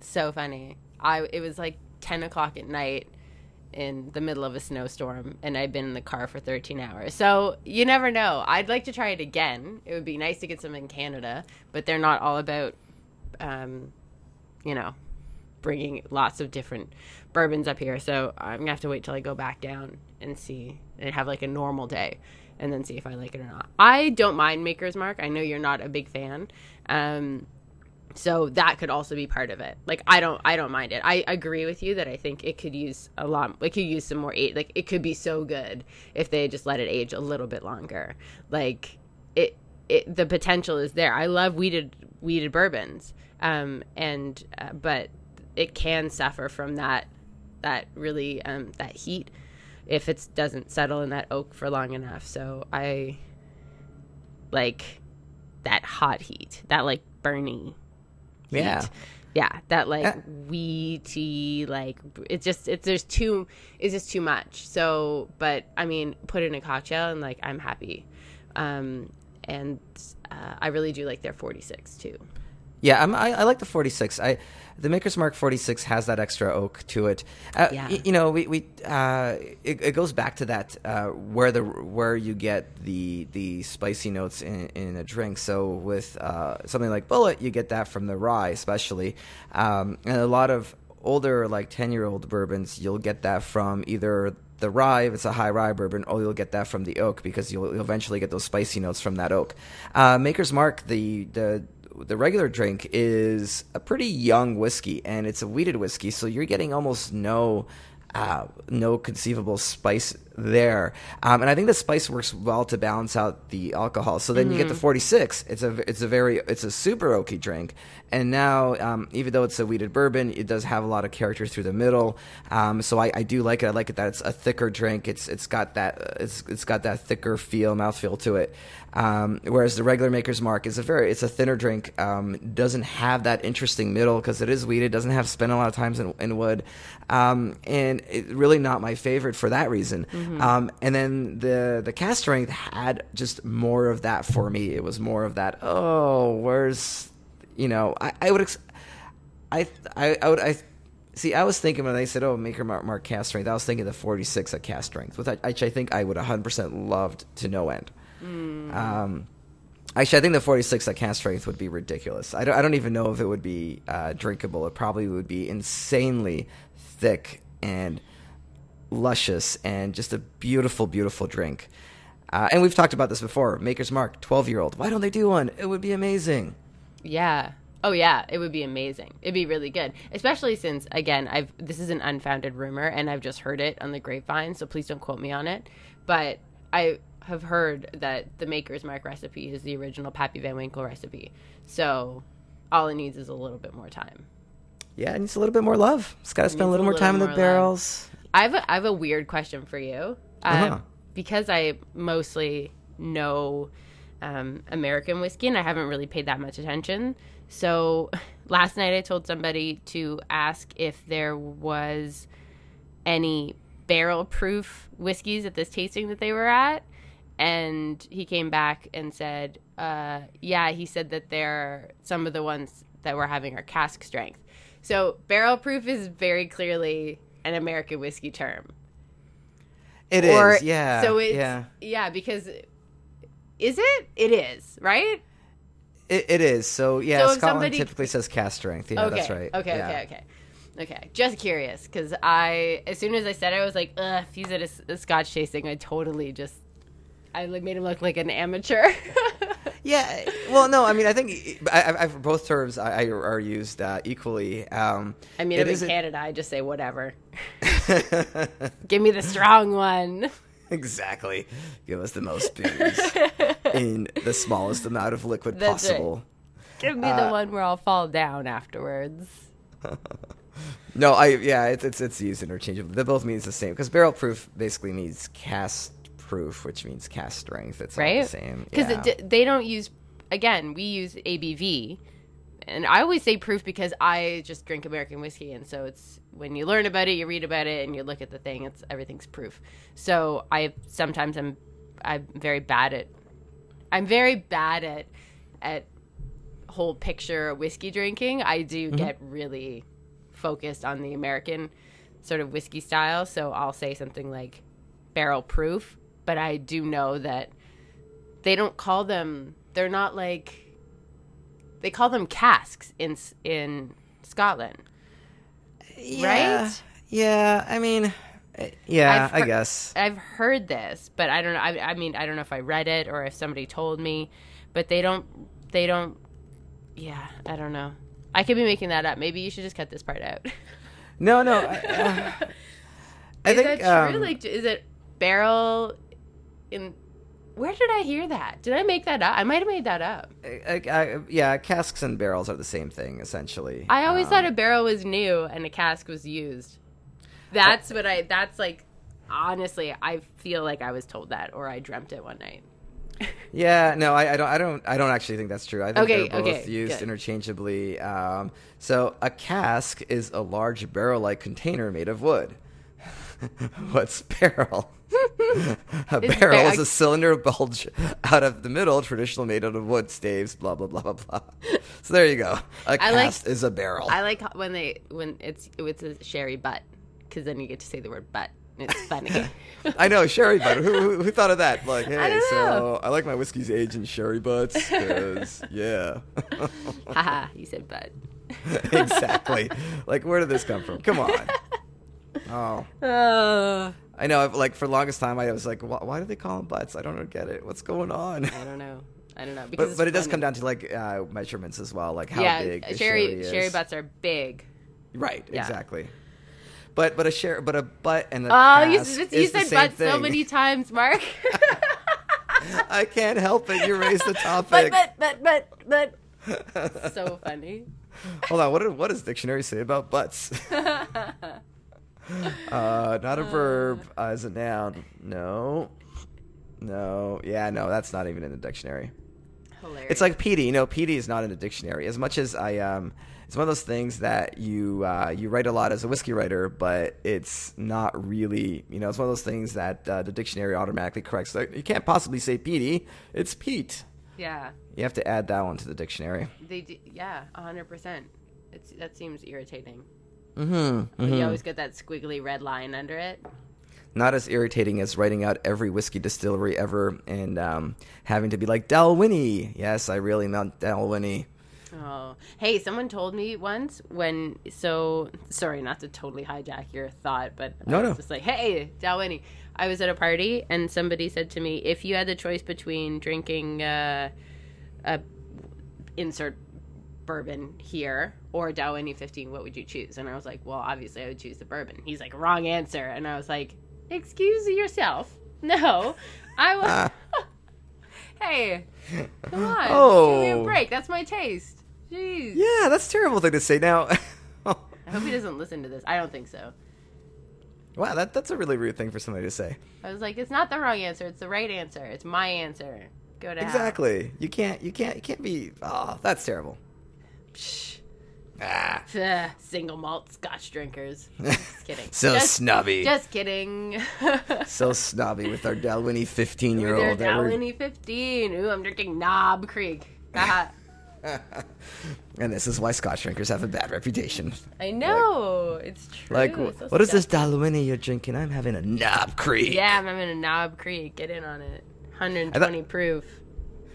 so funny. I it was like ten o'clock at night in the middle of a snowstorm and I'd been in the car for 13 hours. So you never know. I'd like to try it again. It would be nice to get some in Canada, but they're not all about, um, you know, bringing lots of different bourbons up here. So I'm gonna have to wait till I go back down and see and have like a normal day and then see if I like it or not. I don't mind Maker's Mark. I know you're not a big fan. Um, so that could also be part of it. Like i don't i don't mind it. I agree with you that i think it could use a lot it could use some more age like it could be so good if they just let it age a little bit longer. Like it, it the potential is there. I love wheated wheated bourbons. Um and uh, but it can suffer from that that really um that heat if it doesn't settle in that oak for long enough. So i like that hot heat that like burning yeah. Yeah, that like uh, wheaty, like it's just it's there's too it's just too much. So, but I mean, put it in a cocktail and like I'm happy, um, and uh, I really do like their 46 too. Yeah, I'm, I, I like the 46. I the Maker's Mark 46 has that extra oak to it. Uh, yeah. Y- you know, we, we uh, it, it, goes back to that uh, where the where you get the the spicy notes in, in a drink. So with uh, something like Bulleit, you get that from the rye, especially, um, and a lot of older like 10 year old bourbons, you'll get that from either the rye if it's a high rye bourbon, or you'll get that from the oak because you'll, you'll eventually get those spicy notes from that oak. Uh, Maker's Mark, the the the regular drink is a pretty young whiskey, and it's a wheated whiskey, so you're getting almost no uh, no conceivable spice there. Um, and I think the spice works well to balance out the alcohol. So then mm-hmm. you get the mm-hmm. 46. It's a it's a very it's a super oaky drink. And now, um, even though it's a wheated bourbon, it does have a lot of character through the middle. Um, so I, I, do like it. I like it that it's a thicker drink. It's it's got that it's it's got that thicker feel, mouthfeel to it. Um, whereas the regular Maker's Mark is a very it's a thinner drink. Um, doesn't have that interesting middle because it is wheated. Doesn't have spent a lot of times in, in wood, um, and it's really not my favorite for that reason. Mm-hmm. Um, and then the the cask strength had just more of that for me. It was more of that. Oh, where's you know, I, I would, ex- I, I, I would, I, see, I was thinking when they said, "Oh, Maker Mark, Mark cask strength," I was thinking the 46 at cask strength, which I, which I think I would 100 percent loved to no end. Mm. Um, actually, I think the 46 at cask strength would be ridiculous. I don't, I don't even know if it would be uh, drinkable. It probably would be insanely thick and luscious and just a beautiful, beautiful drink. Uh, and we've talked about this before. Maker's Mark, 12 year old. Why don't they do one? It would be amazing. Yeah. Oh yeah, it would be amazing. It'd be really good, especially since again, I've this is an unfounded rumor and I've just heard it on the grapevine, so please don't quote me on it. But I have heard that the Maker's Mark recipe is the original Pappy Van Winkle recipe. So all it needs is a little bit more time. Yeah, it needs a little bit more love. It's got to spend a little a more time in the barrels. I have a, I have a weird question for you. Um, Uh-huh. Because I mostly know um, American whiskey and I haven't really paid that much attention. So last night I told somebody to ask if there was any barrel proof whiskeys at this tasting that they were at. And he came back and said, uh, yeah, he said that they're some of the ones that we're having are cask strength. So barrel proof is very clearly an American whiskey term. It is, Or- yeah. So it's yeah. yeah. because is it? It is, right? It, it is. So yeah, So Scotland somebody- typically says cask strength. Yeah, okay. that's right. Okay, Yeah. okay, okay. Okay, just curious because I, as soon as I said it, I was like, "Ugh, if he's at a, a Scotch tasting, I totally just, I like made him look like an amateur." Yeah. Well, no. I mean, I think I, I, I, both terms I, I are used uh, equally. Um, I mean, I'm in Canada. I just say whatever. Give me the strong one. exactly. Give us the most booze in the smallest amount of liquid That's possible. Give me Uh, the one where I'll fall down afterwards. No, I yeah, it's it's, it's used interchangeably. They both means the same because barrel proof basically means cast proof, which means cask strength. It's all right? the same. Because yeah. they don't use. Again, we use ABV, and I always say proof because I just drink American whiskey, and so it's when you learn about it, you read about it, and you look at the thing, it's everything's proof. So I sometimes I'm I'm very bad at I'm very bad at at whole picture whiskey drinking. I do mm-hmm. get really focused on the American sort of whiskey style, so I'll say something like barrel proof, but I do know that they don't call them they're not like they call them casks in in Scotland. yeah, right? Yeah, I mean, eh, yeah, I've I guess. I've heard this, but I don't know. I, I mean, I don't know if I read it or if somebody told me, but they don't. They don't. Yeah, I don't know. I could be making that up. Maybe you should just cut this part out. No, no. I, uh, I is think that true? um, like, is it barrel? In where did I hear that? Did I make that up? I might have made that up. I, I, yeah, casks and barrels are the same thing essentially. I always Um, thought a barrel was new and a cask was used. That's what I. That's like. Honestly, I feel like I was told that, or I dreamt it one night. Yeah, no, I, I don't. I don't. I don't actually think that's true. I think Okay, they're both okay, used good. interchangeably. Um, so a cask is a large barrel-like container made of wood. What's barrel? A barrel bar- is a cylinder bulge out of the middle, traditionally made out of wood staves. Blah blah blah blah blah. So there you go. A I like- cast is a barrel. I like when they when it's it's a sherry butt because then you get to say the word butt. and It's funny. I know sherry butt. Who, who, who thought of that? Like, hey, don't so. I like my whiskeys aged in sherry butts because yeah. Haha, you said butt. exactly. Like, where did this come from? Come on. Oh, Oh, I know. Like for the longest time, I was like, why, why do they call them butts? I don't get it. What's going on? I don't know. I don't know. Because But but it does come down to like uh, measurements as well, like how yeah, big the sherry is. sherry butts are big. Right. Yeah. Exactly. But but a share but a butt and a Oh, you, you is said butt so many times, Mark. I can't help it. You raised the but topic. but but but but. so funny. Hold on. What what does dictionary say about butts? uh, not a verb uh, as a noun. No. No. Yeah. No. That's not even in the dictionary. Hilarious. It's like PD. You know, PD is not in the dictionary. As much as I um, it's one of those things that you uh, you write a lot as a whiskey writer, but it's not really. You know, it's one of those things that uh, the dictionary automatically corrects. Like, you can't possibly say PD. It's Pete. yeah. You have to add that one to the dictionary. They do, yeah, hundred percent. It's that seems irritating. Mm-hmm. When You always get that squiggly red line under it. Not as irritating as writing out every whiskey distillery ever and um, having to be like Dalwhinnie. Yes, I really meant Dalwhinnie. Oh, hey! Someone told me once when so sorry not to totally hijack your thought, but No, I was no. just like, hey, Dalwhinnie. I was at a party and somebody said to me, if you had the choice between drinking uh, a insert bourbon here or Dalwhinnie 15, what would you choose? And I was like, well, obviously I would choose the bourbon. He's like, wrong answer. And I was like, excuse yourself. No, I was. Ah. hey, come on. Give me a Oh. break. That's my taste. Jeez. Yeah, that's a terrible thing to say. Now, I hope he doesn't listen to this. I don't think so. wow, that that's a really rude thing for somebody to say. I was like, it's not the wrong answer. It's the right answer. It's my answer. Go to hell. Exactly. You can't. You can't. You can't be. Oh, that's terrible. Psh. Ah, Ugh, single malt scotch drinkers. Just kidding. so just, snobby. just kidding. so snobby with our Dalwhinnie fifteen year With their old. Dalwhinnie 15. Ooh, I'm drinking Knob Creek. And this is why Scotch drinkers have a bad reputation. I know. it's true. Like, It's so what is this. Dalwhinnie you're drinking? I'm having a Knob Creek. Yeah, I'm having a Knob Creek. Get in on it. 120 proof.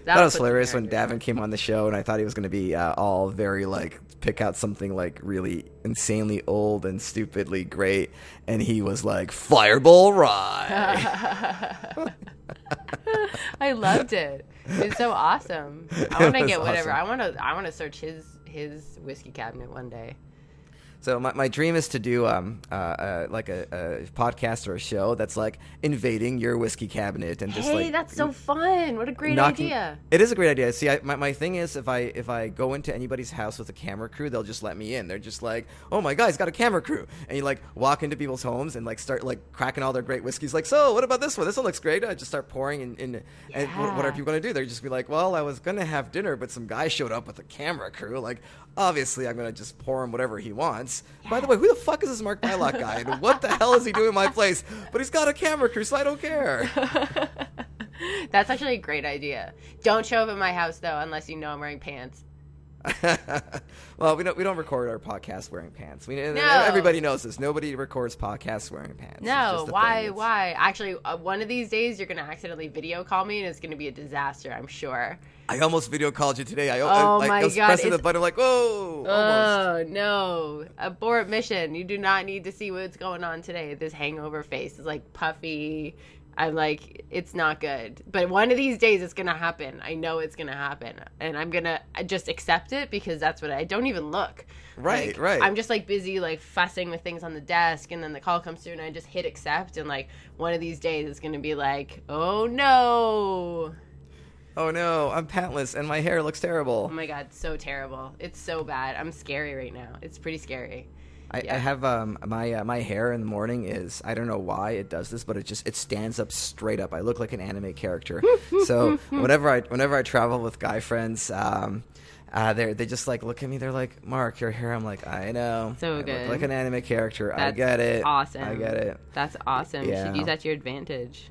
Thought it was hilarious when Davin came on the show, and I thought he was going to be uh, all very like pick out something like really insanely old and stupidly great, and he was like Fireball Rye. I loved it. It's so awesome. I want to get whatever. awesome. I want to. I want to search his his whiskey cabinet one day. So my, my dream is to do um uh, uh like a, a podcast or a show that's like invading your whiskey cabinet and just hey, like that's so fun! What a great knocking- idea. It is a great idea. See, I, my, my thing is if I if I go into anybody's house with a camera crew, they'll just let me in. They're just like, "Oh my god, he's got a camera crew," and you like walk into people's homes and like start like cracking all their great whiskeys. Like, so what about this one? This one looks great. I just start pouring in. in And what, what are Yeah. people gonna do? They're just be like, "Well, I was gonna have dinner, but some guy showed up with a camera crew. Like, obviously, I'm gonna just pour him whatever he wants." By the way, who the fuck is this Mark Bylok guy? And what the hell is he doing in my place? But he's got a camera crew, so I don't care. That's actually a great idea. Don't show up at my house though, unless you know I'm wearing pants. well, we don't we don't record our podcast wearing pants. We No. everybody knows this. Nobody records podcasts wearing pants. No, why? Why? Actually, uh, one of these days you're gonna accidentally video call me, and it's gonna be a disaster. I'm sure. I almost video called you today. I, Oh I, like, my I was God, pressing the it's- button like, whoa, oh, almost. Oh no! Abort mission. You do not need to see what's going on today. This hangover face is like puffy. I'm like, it's not good. But one of these days, it's gonna happen. I know it's gonna happen, and I'm gonna uh, just accept it because that's what I, I don't even look. Right, Like, right. I'm just like busy like fussing with things on the desk, and then the call comes through, and I just hit accept, and like one of these days, it's gonna be like, oh no, oh no, I'm pantless and my hair looks terrible. oh my god, so terrible. It's so bad. I'm scary right now. It's pretty scary. I, I have um my uh, my hair in the morning is I don't know why it does this, but it just it stands up straight up. I look like an anime character. so whenever I whenever I travel with guy friends, um, uh, they they just like look at me. They're like, "Mark, your hair." I'm like, "I know, So I look good. like an anime character. I get it. awesome. I get it." That's awesome. You Yeah. should use that to your advantage.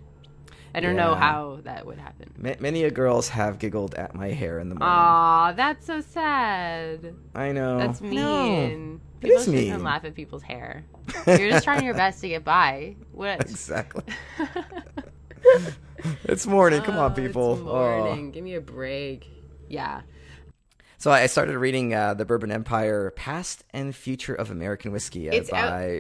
I don't know how that would happen. Ma- many a girls have giggled at my hair in the morning. Aw, that's so sad. I know. That's mean. It People is shouldn't laugh at people's hair. You're just trying your best to get by. What? Exactly. it's morning. Come on, Oh, people. It's Oh. morning. Give me a break. Yeah. So I started reading uh, the Bourbon Empire: Past and Future of American Whiskey uh, It's by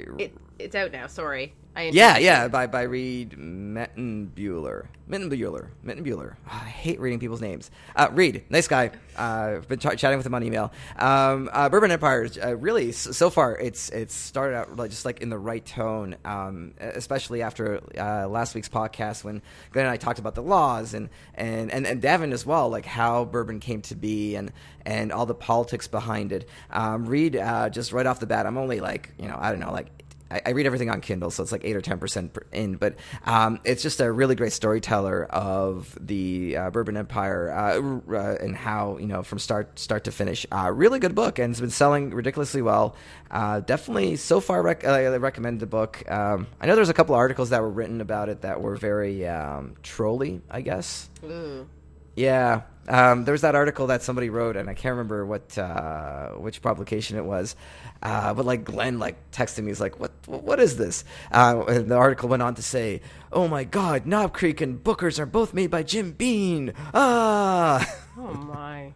out. It, it's out now. Sorry. Yeah, yeah, by by Reid Mitenbuler. Mitenbuler. Mitenbuler. Ah, I hate reading people's names. Uh, Reid, nice guy. Uh, I've been ch- chatting with him on email. Um, uh, Bourbon Empire, is, uh, really, so far, it's it's started out like, just like in the right tone, um, especially after uh, last week's podcast when Glenn and I talked about the laws and and and, and Davin as well, like how bourbon came to be and and all the politics behind it. Um, Reid, uh, just right off the bat, I'm only like you know I don't know like I, I read everything on Kindle, so it's like eight or ten percent in. But um, it's just a really great storyteller of the uh, Bourbon Empire uh, uh, and how you know from start start to finish. Uh, really good book, and it's been selling ridiculously well. Uh, definitely, so far, rec- uh, I recommend the book. Um, I know there's a couple of articles that were written about it that were very um, trolly, I guess. Ooh. Yeah, um, there was that article that somebody wrote, and I can't remember what uh, which publication it was. Uh, but like Glenn, like texted me, he's like, "What? What is this?" Uh, and the article went on to say, "Oh my God, Knob Creek and Booker's are both made by Jim Beam." Ah. Oh my.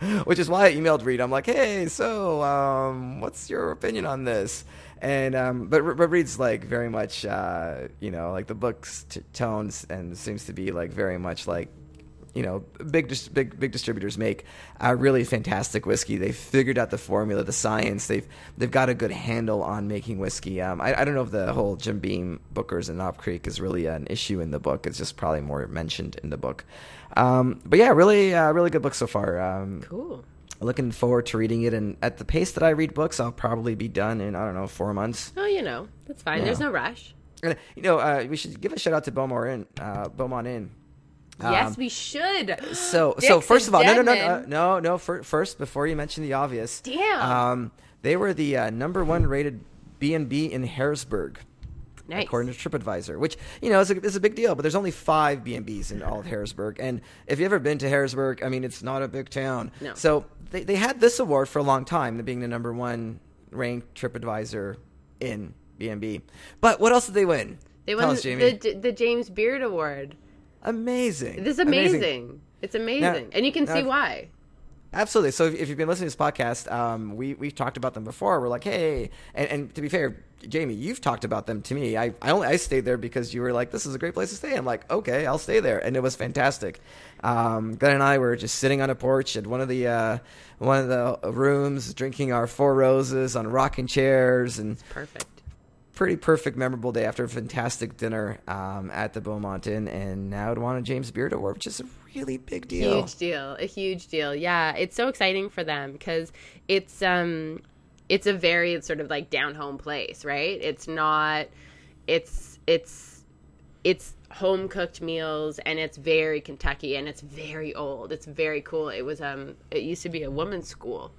Which is why I emailed Reid. I'm like, hey, so um, what's your opinion on this? And um, but, but Reid's like very much, uh, you know, like the book's t- tones and seems to be like very much like, you know big big big distributors make a really fantastic whiskey. They've figured out the formula, the science. They've they've got a good handle on making whiskey. Um, I, I don't know if the whole Jim Beam Booker's and Knob Creek is really an issue in the book. It's just probably more mentioned in the book. Um, but yeah, really uh, really good book so far. Um, Cool. looking forward to reading it, and at the pace that I read books, I'll probably be done in I don't know four months. Oh, you know, that's fine. Yeah. There's no rush. And, you know, uh, we should give a shout out to Beaumont Inn. Uh, Beaumont Inn. Yes, Um, we should. So, so first of all, no, no, no, no, no, no. fir- First, before you mention the obvious, Damn. um, they were the uh, number one rated B and B in Harrodsburg, Nice. according to TripAdvisor. Which you know is a, is a big deal, but there's only five B and Bs in all of Harrodsburg. And if you've ever been to Harrodsburg, I mean, it's not a big town. No. So they they had this award for a long time, being the number one ranked TripAdvisor in B and B. But what else did they win? They won us, the the James Beard Award. Amazing. This is amazing. It's amazing, and you can now see why. Absolutely. So if, if you've been listening to this podcast, um, we we've talked about them before. We're like, hey, and, and to be fair, Jamie, you've talked about them to me. I, I only I stayed there because you were like, this is a great place to stay. I'm like, okay, I'll stay there, and it was fantastic. Um, Glenn and I were just sitting on a porch at one of the uh, one of the rooms, drinking our four roses on rocking chairs, and Perfect. Pretty perfect, memorable day after a fantastic dinner um, at the Beaumont Inn, and now it won a James Beard Award, which is a really big deal. Huge deal. A huge deal. Yeah, it's so exciting for them because it's um it's a very sort of like down home place, right? It's not it's it's it's home cooked meals and it's very Kentucky and it's very old. It's very cool. It was um it used to be a women's school.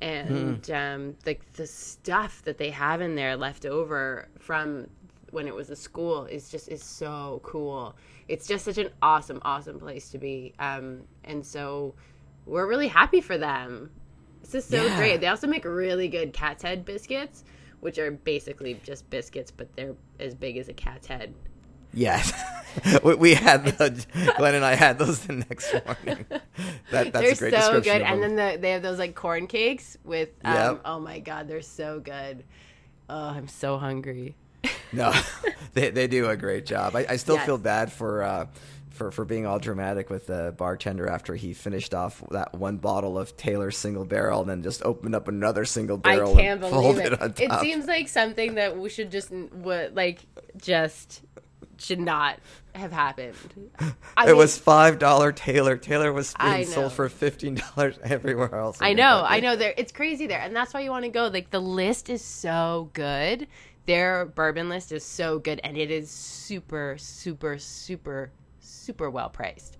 And um like the stuff that they have in there left over from when it was a school is just is so cool. It's just such an awesome, awesome place to be. Um, and so we're really happy for them. This is so Yeah. great. They also make really good cat's head biscuits, which are basically just biscuits, but they're as big as a cat's head. Yes, we, we had the, Glenn and I had those the next morning. That that's they're a great so good. And then the, they have those like corn cakes with, um, Yep. oh my God, they're so good. Oh, I'm so hungry. no, they they do a great job. I, I still Yes. feel bad for. Uh, for, for being all dramatic with the bartender after he finished off that one bottle of Taylor single barrel and then just opened up another single barrel I can't and believe it. on It seems like something that we should just would like just should not have happened. I it mean, was five dollar Taylor. Taylor was being sold for fifteen dollars everywhere else. I know, I know. There, it's crazy there, and that's why you want to go. Like the list is so good. Their bourbon list is so good, and it is super, super, super, super well priced,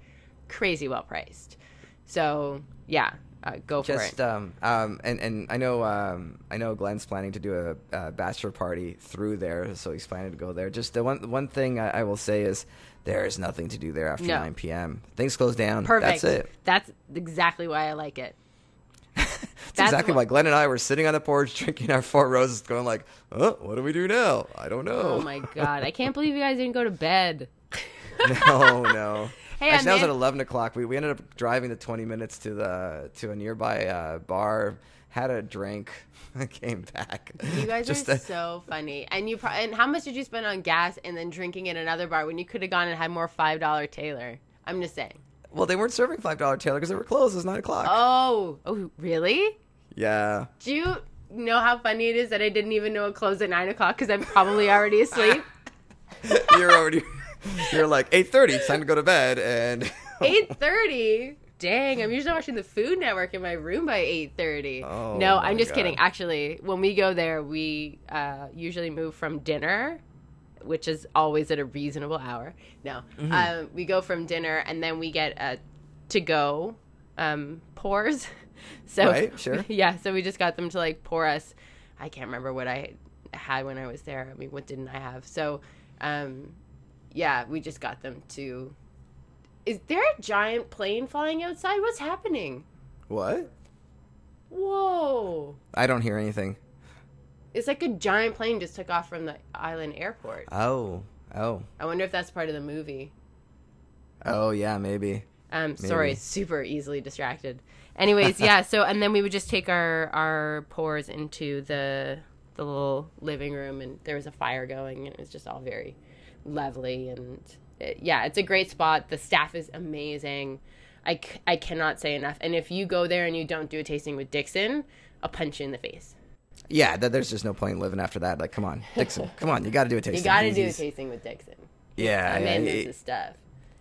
crazy well priced. So yeah, uh, go for just it. um um and and I know um I know Glenn's planning to do a, a bachelor party through there, so he's planning to go there. Just the one one thing I, I will say is there is nothing to do there after No. 9 p.m. Things close down. Perfect. That's it. That's exactly why I like it. That's, exactly why Glenn and I were sitting on the porch drinking our four roses, going like, "Oh, what do we do now? I don't know." Oh my god, I can't believe you guys didn't go to bed. no, no. Hey, Actually, that was at eleven o'clock. We we ended up driving the twenty minutes to the to a nearby uh, bar, had a drink, came back. You guys Just are a- so funny. And you pro- and how much did you spend on gas and then drinking at another bar when you could have gone and had more five dollar Taylor? I'm just saying. Well, they weren't serving five dollar Taylor because they were closed. It was nine o'clock. Oh, oh, really? Yeah. Do you know how funny it is that I didn't even know it closed at nine o'clock because I'm probably already asleep? You're already. You're like eight thirty. It's time to go to bed, and Eight thirty. Dang, I'm usually watching the Food Network in my room by eight thirty. Oh, no, I'm just God. kidding. Actually, when we go there, we uh, usually move from dinner, which is always at a reasonable hour. No, Mm-hmm. um, we go from dinner and then we get uh, to go um, pours. So Right, sure. yeah. So we just got them to like pour us. I can't remember what I had when I was there. I mean, what didn't I have? So, um, yeah, we just got them to. Is there a giant plane flying outside? What's happening? what? Whoa! I don't hear anything. It's like a giant plane just took off from the island airport. Oh, oh, I wonder if that's part of the movie. oh, yeah, maybe. Um, sorry, super easily distracted. Anyways, yeah. So and then we would just take our our pores into the the little living room, and there was a fire going, and it was just all very lovely, and it- yeah, it's a great spot. The staff is amazing. I, c- I cannot say enough. And if you go there and you don't do a tasting with Dixon, I'll punch you in the face. Yeah, th- there's just no point in living after that. Like, come on, Dixon, come on, you got to do a tasting. You got to He's- do a tasting with Dixon. Yeah, That yeah, man knows he- his stuff.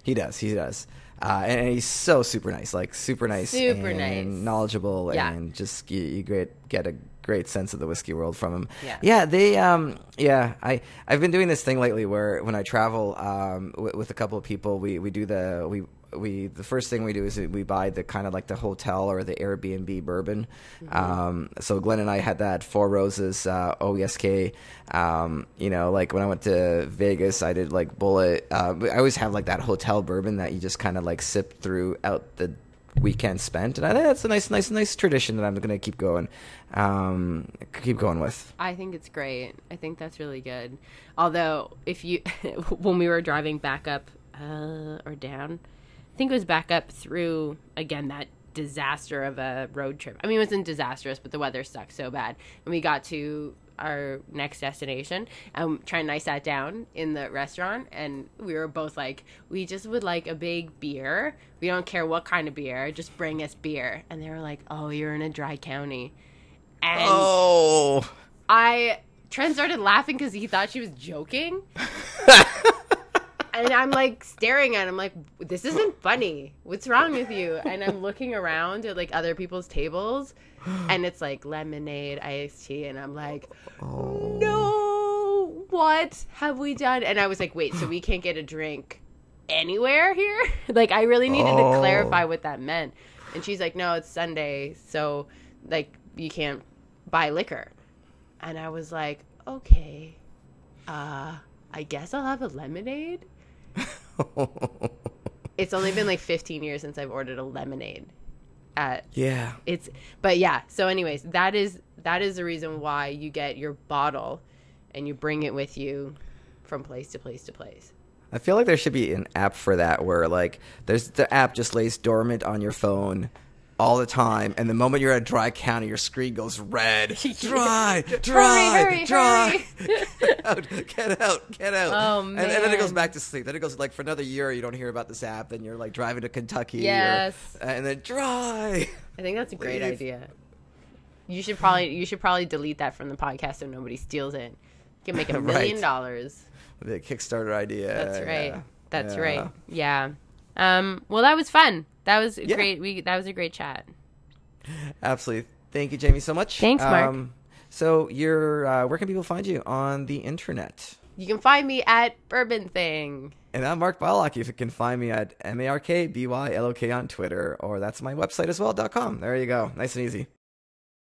He does. He does. Uh, and, he's so super nice, like super nice, Super and nice. knowledgeable, Yeah. and just you, you great get a great sense of the whiskey world from him. Yeah. yeah. They, um, yeah. I I've been doing this thing lately where when I travel um, with, with a couple of people, we we do the we. We the first thing we do is we buy the kind of like the hotel or the Airbnb bourbon. Mm-hmm. Um, so Glenn and I had that Four Roses uh, OESK. Um, you know, like when I went to Vegas, I did like Bulleit. Uh, I always have like that hotel bourbon that you just kind of like sip through out the weekend spent, and I think that's a nice, nice, nice tradition that I'm going to keep going, um, keep going with. I think it's great. I think that's really good. Although, if you, when we were driving back up uh, or down, I think it was back up through again that disaster of a road trip. I mean, it wasn't disastrous, but the weather sucked so bad, and we got to our next destination. And Trent and I sat down in the restaurant, and we were both like, "We just would like a big beer. We don't care what kind of beer. Just bring us beer." And they were like, "Oh, you're in a dry county." And Oh, I Trent started laughing because he thought she was joking, and I'm like staring at him like, "This isn't funny. What's wrong with you?" And I'm looking around at like other people's tables, and it's like lemonade, iced tea, and I'm like, "No, what have we done?" And I was like, "Wait, so we can't get a drink anywhere here?" like I really needed to clarify what that meant. And she's like, "No, it's Sunday, so like you can't buy liquor." And I was like, "Okay, uh, I guess I'll have a lemonade." It's only been like 15 years since I've ordered a lemonade. At yeah. it's, but yeah. So, anyways, that is that is the reason why you get your bottle, and you bring it with you from place to place to place. I feel like there should be an app for that where like there's the app just lays dormant on your phone all the time, and the moment you're at a dry county, your screen goes red. Dry, dry, hurry, dry. get out, get out, get out. Oh, and, and then it goes back to sleep. Then it goes like for another year, you don't hear about this app. Then you're like driving to Kentucky. or- Yes. and then dry. I think that's a great Leave. idea. You should probably you should probably delete that from the podcast so nobody steals it. You can make a million Right. dollars. The Kickstarter idea. That's right. yeah. That's Yeah. right. Yeah. Um, well, that was fun. That was Yeah. great. We that was a great chat. Absolutely. Thank you, Jamie, so much. Thanks, Mark. so, you're uh, where can people find you on the internet? You can find me at Bourbon Thing. And I'm Mark Bylok. If you can find me at M A R K B Y L O K on Twitter, or that's my website as well, dot com. There you go. Nice and easy.